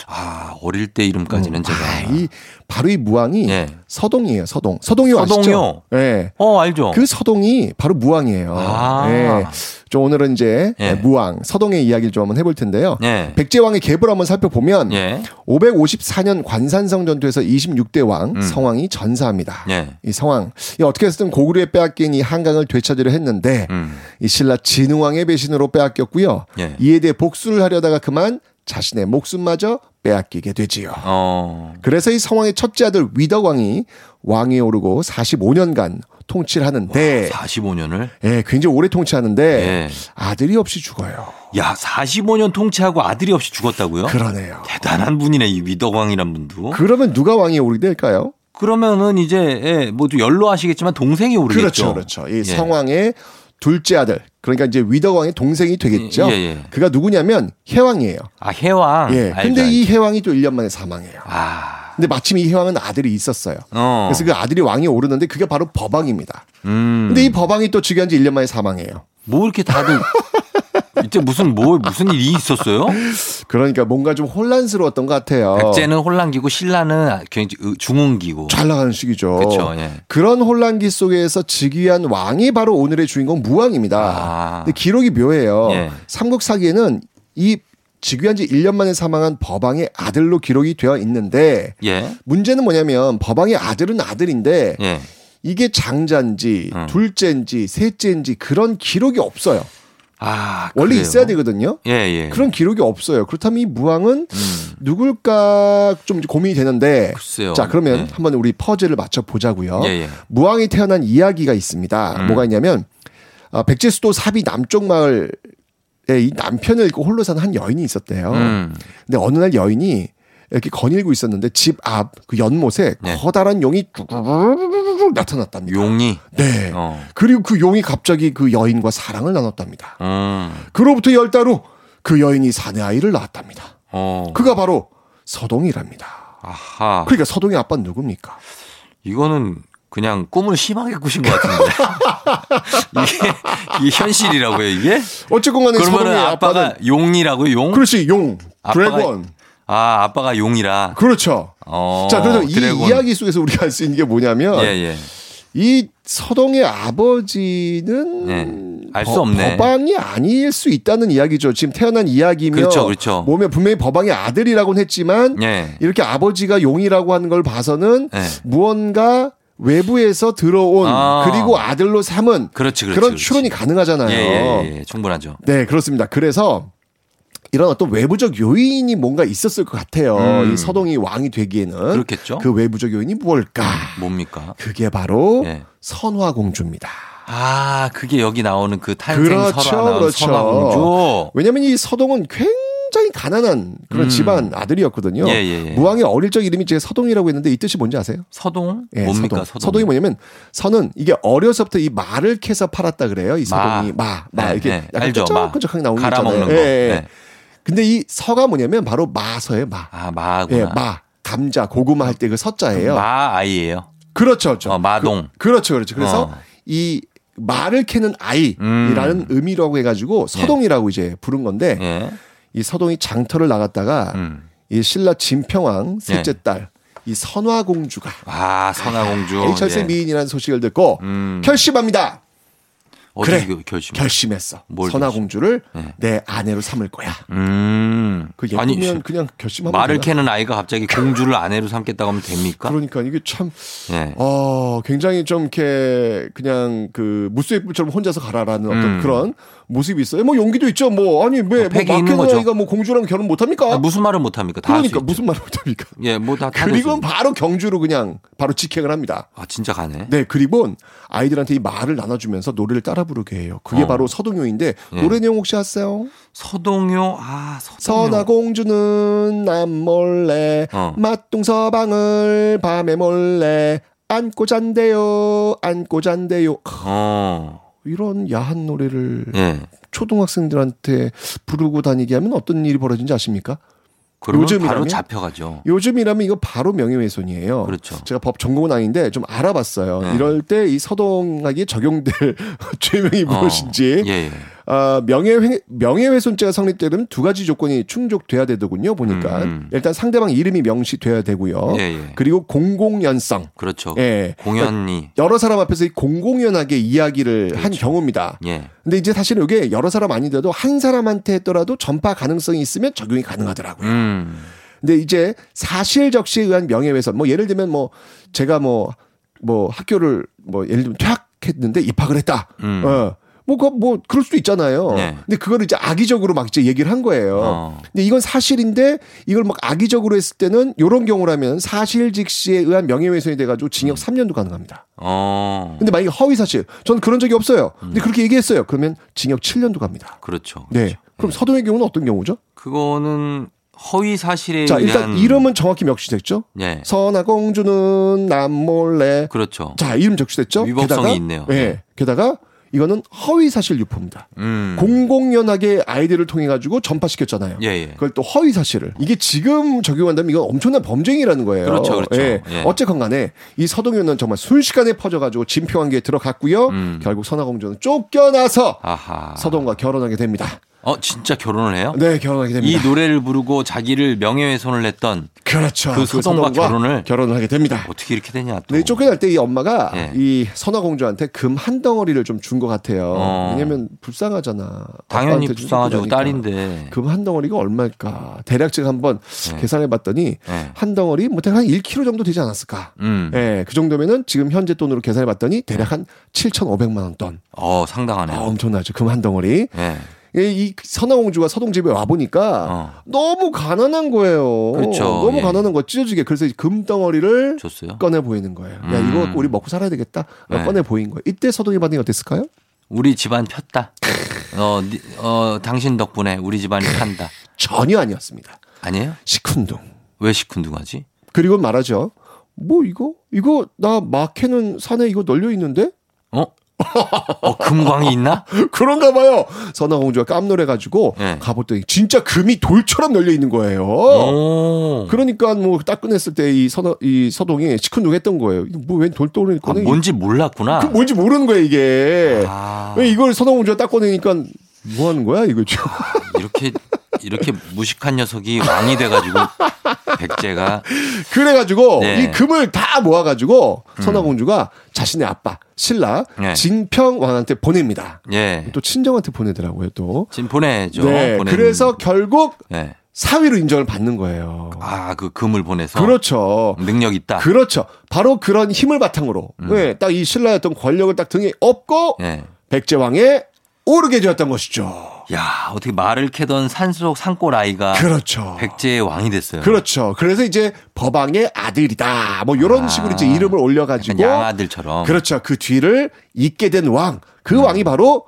아, 어릴 때 이름까지는 제가. 아, 이 바로 이 무왕이 예. 서동이에요. 서동. 서동이 아시죠? 예. 어, 알죠. 그 서동이 바로 무왕이에요. 아. 예. 좀 오늘은 이제 예. 무왕 서동의 이야기를 좀 한번 해볼 텐데요. 예. 백제왕의 계보를 한번 살펴보면 예. 554년 관산성 전투에서 26대 왕 음. 성왕이 전사합니다. 예. 이 성왕 이 어떻게 해서든 고구려에 빼앗긴 이 한강을 되찾으려 했는데 음. 이 신라 진흥왕의 배신으로 빼앗겼고요. 예. 이에 대해 복수를 하려다가 그만 자신의 목숨마저 빼앗기게 되지요. 어. 그래서 이 성왕의 첫째 아들 위덕왕이 왕위에 오르고 45년간 통치를 하는데 45년을? 예, 굉장히 오래 통치하는데 예. 아들이 없이 죽어요. 야, 45년 통치하고 아들이 없이 죽었다고요? 그러네요. 대단한 분이네, 이 위덕왕이란 분도. 그러면 누가 왕위에 오르게 될까요? 그러면은 이제 예, 모두 연로하시겠지만 동생이 오르겠죠. 그렇죠, 그렇죠. 이 예. 성왕의 둘째 아들, 그러니까 이제 위덕왕의 동생이 되겠죠. 예, 예. 그가 누구냐면 해왕이에요. 아, 해왕. 예. 알죠, 근데 알죠. 이 해왕이 또 1년 만에 사망해요. 아. 근데 마침 이 해왕은 아들이 있었어요. 어. 그래서 그 아들이 왕위에 오르는데 그게 바로 법왕입니다. 음. 근데 이 법왕이 또 즉위한 지 1년 만에 사망해요. 뭐 이렇게 다들 *laughs* 이때 무슨 뭐 무슨 일이 있었어요? *laughs* 그러니까 뭔가 좀 혼란스러웠던 것 같아요. 백제는 혼란기고 신라는 굉장히 중흥기고. 잘 나가는 시기죠. 그렇죠. 예. 그런 혼란기 속에서 즉위한 왕이 바로 오늘의 주인공 무왕입니다. 아. 근데 기록이 묘해요. 예. 삼국사기에는 이 즉위한 지 1년 만에 사망한 법왕의 아들로 기록이 되어 있는데 예. 문제는 뭐냐면 법왕의 아들은 아들인데 예. 이게 장자인지 음. 둘째인지 셋째인지 그런 기록이 없어요. 아, 원래 그래요? 있어야 되거든요. 예, 예. 그런 기록이 없어요. 그렇다면 이 무왕은 음. 누굴까 좀 고민이 되는데. 글쎄요. 자, 그러면 예. 한번 우리 퍼즐을 맞춰 보자고요. 예, 예. 무왕이 태어난 이야기가 있습니다. 음. 뭐가 있냐면 아, 백제 수도 사비 남쪽 마을에 이 남편을 잃고 홀로 사는 한 여인이 있었대요. 음. 근데 어느 날 여인이 이렇게 거닐고 있었는데 집 앞 그 연못에 네. 커다란 용이 쭈르르르르 나타났답니다. 용이. 네. 어. 그리고 그 용이 갑자기 그 여인과 사랑을 나눴답니다. 음. 그로부터 열 달 후 그 여인이 사내 아이를 낳았답니다. 어. 그가 바로 서동이랍니다. 아하. 그러니까 서동의 아빠는 누굽니까? 이거는 그냥 꿈을 심하게 꾸신 것 같은데. 이게, 이게 현실이라고요, 이게? 어쨌건 간에 서동의 아빠가 용이라고요, 용? 그렇지 용 아빠가- 드래곤 아, 아빠가 용이라. 그렇죠. 어, 자 그래서 이 드래곤. 이야기 속에서 우리가 알 수 있는 게 뭐냐면 예, 예. 이 서동의 아버지는 예. 알수 법- 없네. 법왕이 아닐 수 있다는 이야기죠. 지금 태어난 이야기면 그렇죠, 그렇죠. 몸에 분명히 법왕의 아들이라고는 했지만 예. 이렇게 아버지가 용이라고 하는 걸 봐서는 예. 무언가 외부에서 들어온 아. 그리고 아들로 삼은 그렇지, 그렇지. 그런 그렇지. 추론이 가능하잖아요. 예, 예, 예. 충분하죠. 네, 그렇습니다. 그래서 이런 어떤 외부적 요인이 뭔가 있었을 것 같아요. 음. 이 서동이 왕이 되기에는 그렇겠죠. 그 외부적 요인이 뭘까? 뭡니까? 그게 바로 예. 선화 공주입니다. 아, 그게 여기 나오는 그 탄생 그렇죠, 설화 그렇죠. 선화 공주. 왜냐면 이 서동은 굉장히 가난한 그런 음. 집안 아들이었거든요. 예, 예, 예. 무왕의 어릴 적 이름이 제 서동이라고 했는데 이 뜻이 뭔지 아세요? 서동? 예, 뭡니까, 서동. 서동? 이 뭐냐면 서는 이게 어려서부터 이 말을 캐서 팔았다 그래요. 이 서동이 마, 마, 네, 이렇게 네. 약간 마. 끈적끈적하게 나오는 거 갈아 있잖아요. 먹는 거. 예, 예. 네. 근데 이 서가 뭐냐면 바로 마서예요, 마. 아, 마구나. 예, 마. 감자, 고구마 할 때 그 서자예요. 마 아이예요. 그렇죠, 그렇죠. 어, 마동. 그, 렇죠 그렇죠. 그래서 어. 이 말을 캐는 아이라는 음. 의미라고 해가지고 서동이라고 이제 부른 건데 예. 이 서동이 장터를 나갔다가 음. 이 신라 진평왕 셋째 예. 딸 이 선화공주가 아, 선화공주. 이 철새 예. 미인이라는 소식을 듣고 음. 결심합니다. 그래, 그 결심? 결심했어. 뭘 선화공주를 네. 내 아내로 삼을 거야. 음. 그 아니, 예쁘면 그냥 결심하면 말을 되나? 캐는 아이가 갑자기 공주를 아내로 삼겠다고 하면 됩니까? 그러니까 이게 참 예. 어, 굉장히 좀 이렇게 그냥 그 무쇠불처럼 혼자서 가라라는 어떤 음. 그런 모습이 있어요. 뭐 용기도 있죠. 뭐 아니 왜뭐 패기 있는 막혜는 거죠. 아이가 뭐 공주랑 결혼 못 합니까? 아, 무슨 말을 못 합니까? 그러니까. 무슨 말을 못 합니까? 예, 뭐다 다. 그리고. 바로 경주로 그냥 바로 직행을 합니다. 아, 진짜 가네. 네, 그리고 아이들한테 이 말을 나눠 주면서 노래를 따라 부르게 해요. 그게 어. 바로 서동요인데 예. 노래 내용 혹시 아세요? 서동요. 아, 서동요. 선화 공주는 남 몰래 어. 맛동서방을 밤에 몰래 안고 잔대요 안고 잔대요 어. 이런 야한 노래를 예. 초등학생들한테 부르고 다니게 하면 어떤 일이 벌어진지 아십니까? 그러면 바로 요즘이라면? 잡혀가죠. 요즘이라면 이거 바로 명예훼손이에요. 그렇죠. 제가 법 전공은 아닌데 좀 알아봤어요. 네. 이럴 때 이 서동하기에 적용될 *laughs* 죄명이 무엇인지 어. 예, 예. 어, 명예훼, 명예훼손죄가 성립되려면 두 가지 조건이 충족돼야 되더군요. 보니까 음. 일단 상대방 이름이 명시돼야 되고요. 예, 예. 그리고 공공연성. 그렇죠. 예. 공연이 여러 사람 앞에서 이 공공연하게 이야기를 한 경우입니다. 예. 근데 이제 사실은 이게 여러 사람 아니더라도 한 사람한테 했더라도 전파 가능성이 있으면 적용이 가능하더라고요. 음. 근데 이제 사실 적시에 의한 명예훼손 뭐 예를 들면 뭐 제가 뭐뭐 학교를 뭐 예를 들면 퇴학했는데 입학을 했다. 음. 어. 뭐, 그, 뭐, 그럴 수도 있잖아요. 네. 근데 그거를 이제 악의적으로 막 이제 얘기를 한 거예요. 어. 근데 이건 사실인데 이걸 막 악의적으로 했을 때는 요런 경우라면 사실 직시에 의한 명예훼손이 돼가지고 징역 3년도 가능합니다. 어. 근데 만약에 허위 사실, 저는 그런 적이 없어요. 근데 그렇게 얘기했어요. 그러면 징역 7년도 갑니다. 그렇죠. 네. 그럼 서동의 경우는 어떤 경우죠? 그거는 허위 사실에 자, 일단 의한 이름은 정확히 명시됐죠? 예. 선화공주는 남몰래. 그렇죠. 자, 이름 적시됐죠? 위법성이 게다가, 있네요. 예. 게다가 이거는 허위 사실 유포입니다. 음. 공공연하게 아이디를 통해 가지고 전파시켰잖아요. 예, 예. 그걸 또 허위 사실을 이게 지금 적용한다면 이건 엄청난 범죄행위라는 거예요. 그렇죠, 그렇죠. 예. 예. 어쨌건 간에 이 서동현은 정말 순식간에 퍼져가지고 진표관계에 들어갔고요. 음. 결국 선화공주는 쫓겨나서 아하. 서동과 결혼하게 됩니다. 어, 진짜 결혼을 해요? 네, 결혼하게 됩니다. 이 노래를 부르고 자기를 명예훼손을 했던 그렇죠. 그 서동과 결혼을 결혼을 하게 됩니다. 어떻게 이렇게 되냐 또. 네, 쫓겨날 때 이 엄마가 예. 이 선화공주한테 금 한 덩어리를 좀 준 것 같아요. 어. 왜냐면 불쌍하잖아. 당연히 불쌍하죠. 딸인데. 금 한 덩어리가 얼마일까? 대략 제가 한번 네. 계산해 봤더니 예. 한 덩어리 뭐 대략 한 1kg 정도 되지 않았을까? 음. 예, 그 정도면은 지금 현재 돈으로 계산해 봤더니 대략 한 7,500만 원 돈. 어, 상당하네요. 아, 엄청나죠. 금 한 덩어리. 예. 이- 이 선화공주가 서동 집에 와 보니까 어. 너무 가난한 거예요. 그렇죠. 너무 예. 가난한 거 찢어지게. 그래서 이금 덩어리를 줬어요. 꺼내 보이는 거예요. 야 음. 이거 우리 먹고 살아야 되겠다. 네. 꺼내 보인 거예요. 이때 서동이 반응이 어땠을까요? 우리 집안 폈다. *laughs* 어, 니- 어, 당신 덕분에 우리 집안이 판다. 전혀 아니었습니다. 아니에요? 시큰둥. 왜 시큰둥하지? 그리고 말하죠. 뭐 이거 이거 나 마케는 산에 이거 널려 있는데? 어? 어, 금광이 있나? *laughs* 그런가 봐요. 선화공주가 깜놀해 가지고 네. 가봤더니 진짜 금이 돌처럼 널려 있는 거예요. 오. 그러니까 뭐딱 꺼냈을 때이 선화 이 서동이 시큰둥했던 거예요. 뭐웬 돌덩어리 아, 꺼내? 뭔지 몰랐구나. 그 뭔지 모르는 거야 이게. 아. 왜 이걸 선화공주가 딱 꺼내니까 뭐 하는 거야 이거 지금. 이렇게 *laughs* 이렇게 무식한 녀석이 왕이 돼가지고 백제가 그래가지고 네. 이 금을 다 모아가지고 선화공주가 자신의 아빠 신라 네. 징평 왕한테 보냅니다. 예. 또 친정한테 보내더라고요 또. 지금 보내죠. 네. 그래서 결국 예. 사위로 인정을 받는 거예요. 아, 그 금을 보내서 그렇죠. 능력 있다. 그렇죠. 바로 그런 힘을 바탕으로 음. 네, 딱 이 신라였던 권력을 딱 등에 업고 예. 백제왕에 오르게 되었던 것이죠. 야, 어떻게 말을 캐던 산속 산골 아이가 그렇죠. 백제의 왕이 됐어요. 그렇죠. 그래서 이제 법왕의 아들이다. 뭐 이런 아. 식으로 이제 이름을 올려가지고 양아들처럼. 그렇죠. 그 뒤를 잇게 된 왕. 그 왕이 바로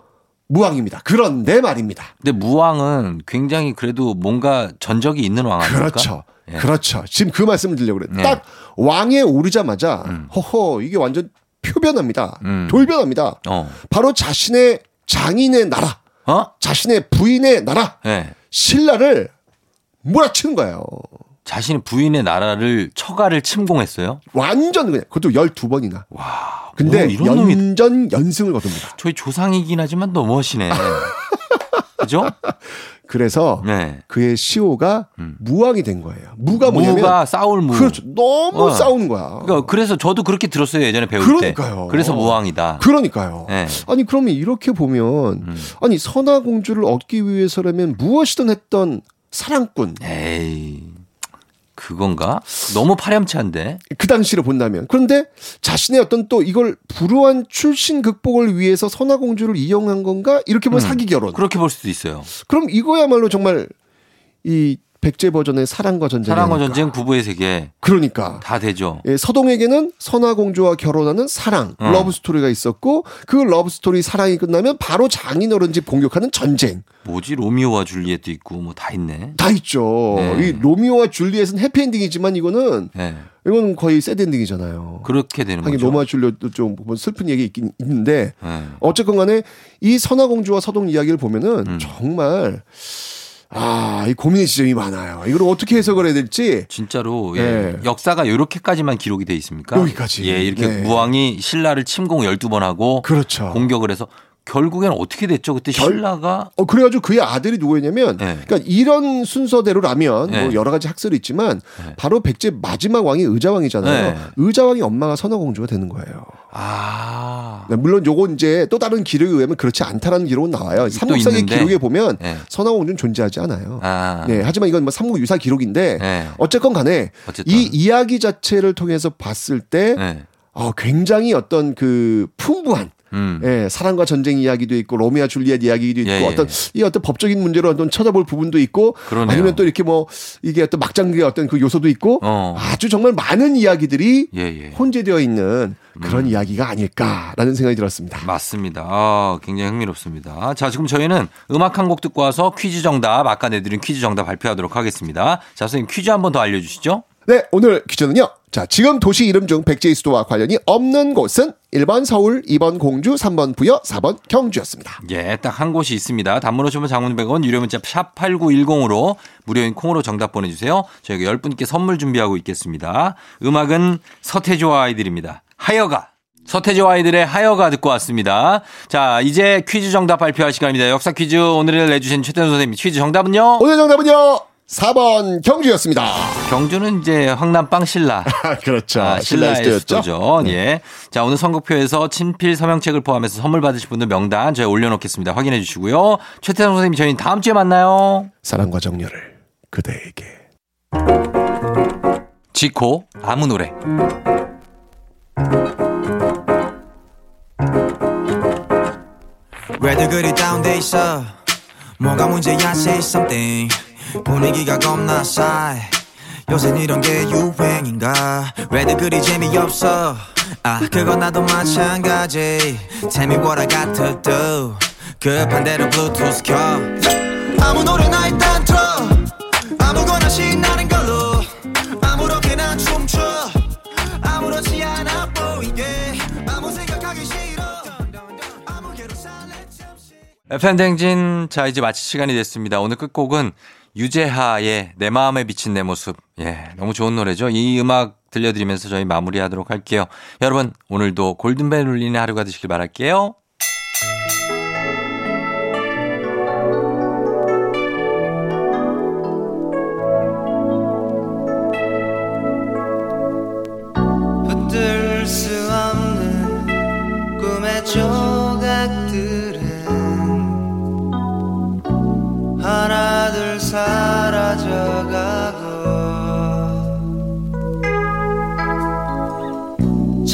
무왕입니다. 그런데 말입니다. 근데 무왕은 굉장히 그래도 뭔가 전적이 있는 왕 아닙니까? 그렇죠. 예. 그렇죠. 지금 그 말씀을 드리려고 그래요. 네. 딱 왕에 오르자마자 허허 이게 완전 표변합니다. 음. 돌변합니다. 어. 바로 자신의 장인의 나라, 어? 자신의 부인의 나라, 예. 신라를 몰아치는 거예요. 자신의 부인의 나라를 처가를 침공했어요. 완전 그냥 그것도 12번이나. 와. 근데 뭐 이런 놈이 연전 연승을 거둡니다. 저희 조상이긴 하지만 너무하시네. *laughs* 그죠? 그래서 네. 그의 시호가 무왕이 된 거예요. 무가 뭐냐면 무가 싸울 무. 그렇죠. 너무 어. 싸우는 거야. 그러니까 그래서 저도 그렇게 들었어요 예전에 배울 그러니까요. 때. 그래서 무왕이다. 그러니까요. 네. 아니 그러면 이렇게 보면 음. 아니 선화 공주를 얻기 위해서라면 무엇이든 했던 사랑꾼 에이. 그건가? 너무 파렴치한데. 그 당시를 본다면 그런데 자신의 어떤 또 이걸 불우한 출신 극복을 위해서 선화 공주를 이용한 건가 이렇게 보면 음. 사기 결혼. 그렇게 볼 수도 있어요. 그럼 이거야말로 정말 이 백제 버전의 사랑과 전쟁. 사랑과 전쟁 부부의 세계 그러니까 다 되죠. 예, 서동에게는 선화 공주와 결혼하는 사랑 어. 러브 스토리가 있었고 그 러브 스토리 사랑이 끝나면 바로 장인어른 집 공격하는 전쟁 뭐지 로미오와 줄리엣도 있고 뭐 다 있네. 다 있죠. 네. 이 로미오와 줄리엣은 해피엔딩이지만 이거는 네. 이거는 거의 sad ending이잖아요. 그렇게 되는 거죠. 로미오와 줄리엣도 좀 뭐 슬픈 얘기 있긴 있는데 네. 어쨌건 간에 이 선화 공주와 서동 이야기를 보면은 음. 정말 아, 이 고민의 지점이 많아요. 이걸 어떻게 해석을 해야 될지 진짜로 예. 네. 역사가 이렇게까지만 기록이 돼 있습니까? 여기까지. 예, 이렇게 네. 무왕이 신라를 침공 12번 하고 그렇죠. 공격을 해서 결국엔 어떻게 됐죠? 그때 신라가 어 그래가지고 그의 아들이 누구였냐면, 네. 그러니까 이런 순서대로라면 네. 뭐 여러 가지 학설이 있지만 바로 백제 마지막 왕이 의자왕이잖아요. 네. 의자왕이 엄마가 선화공주가 되는 거예요. 아. 네, 물론 요건 이제 또 다른 기록에 의하면 그렇지 않다라는 기록은 나와요. 삼국사기. 기록에 보면 네. 선화공주는 존재하지 않아요. 아. 네, 하지만 이건 뭐 삼국 유사 기록인데 네. 어쨌건 간에 어쨌든. 이 이야기 자체를 통해서 봤을 때 네. 어, 굉장히 어떤 그 풍부한 음. 예, 사랑과 전쟁 이야기도 있고 로미아 줄리엣 이야기도 있고 예, 예. 어떤 이 어떤 법적인 문제로 어떤 쳐다볼 부분도 있고 그러네요. 아니면 또 이렇게 뭐 이게 어떤 막장의 어떤 그 요소도 있고 어. 아주 정말 많은 이야기들이 예, 예. 혼재되어 있는 그런 이야기가 아닐까라는 생각이 들었습니다. 맞습니다. 아, 굉장히 흥미롭습니다. 자, 지금 저희는 음악 한 곡 듣고 와서 퀴즈 정답, 아까 내드린 퀴즈 정답 발표하도록 하겠습니다. 자, 선생님 퀴즈 한번 더 알려주시죠. 네, 오늘 퀴즈는요. 자, 지금 도시 이름 중 백제의 수도와 관련이 없는 곳은 1번 서울, 2번 공주, 3번 부여, 4번 경주였습니다. 예, 딱 한 곳이 있습니다. 단문 오시면 장문 100원, 유료 문자 샵 8910으로 무료인 콩으로 정답 보내주세요. 저희가 10분께 선물 준비하고 있겠습니다. 음악은 서태지와 아이들입니다. 하여가. 서태지와 아이들의 하여가 듣고 왔습니다. 자, 이제 퀴즈 정답 발표할 시간입니다. 역사 퀴즈 오늘을 내주신 최태현 선생님 퀴즈 정답은요? 오늘 정답은요. 4번 경주였습니다. 경주는 이제 황남 빵 신라. *laughs* 그렇죠. 아, 신라의 신라의. 수도죠. 예. 자, 오늘 선곡표에서 친필 서명책을 포함해서 선물 받으실 분들 명단 저희 올려놓겠습니다. 확인해 주시고요. 최태성 선생님, 저희는 다음 주에 만나요. 사랑과 정열을 그대에게. 지코, 아무 노래. 왜들 그리 다운돼 있어 뭐가 문제야 say something 분위기가 겁나 싸해. 요새 이런 게 유행인가? 왜들 그리 재미없어? 아 그건 나도 마찬가지. Tell me what I got to do 급한 대로 블루투스 켜. 아무 노래나 일단 틀어. 아무거나 신나는 걸로. 아무렇게나 춤춰. 아무렇지 않아 보이게. 아무 생각하기 싫어. 아무개로 살래 FM댕진, 자, 이제 마칠 시간이 됐습니다. 오늘 끝곡은 유재하의 내 마음에 비친 내 모습. 예, 너무 좋은 노래죠. 이 음악 들려드리면서 저희 마무리하도록 할게요. 여러분, 오늘도 골든벨 울리는 하루가 되시길 바랄게요.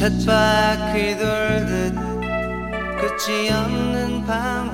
쳇바퀴 돌듯 끝이 없는 방황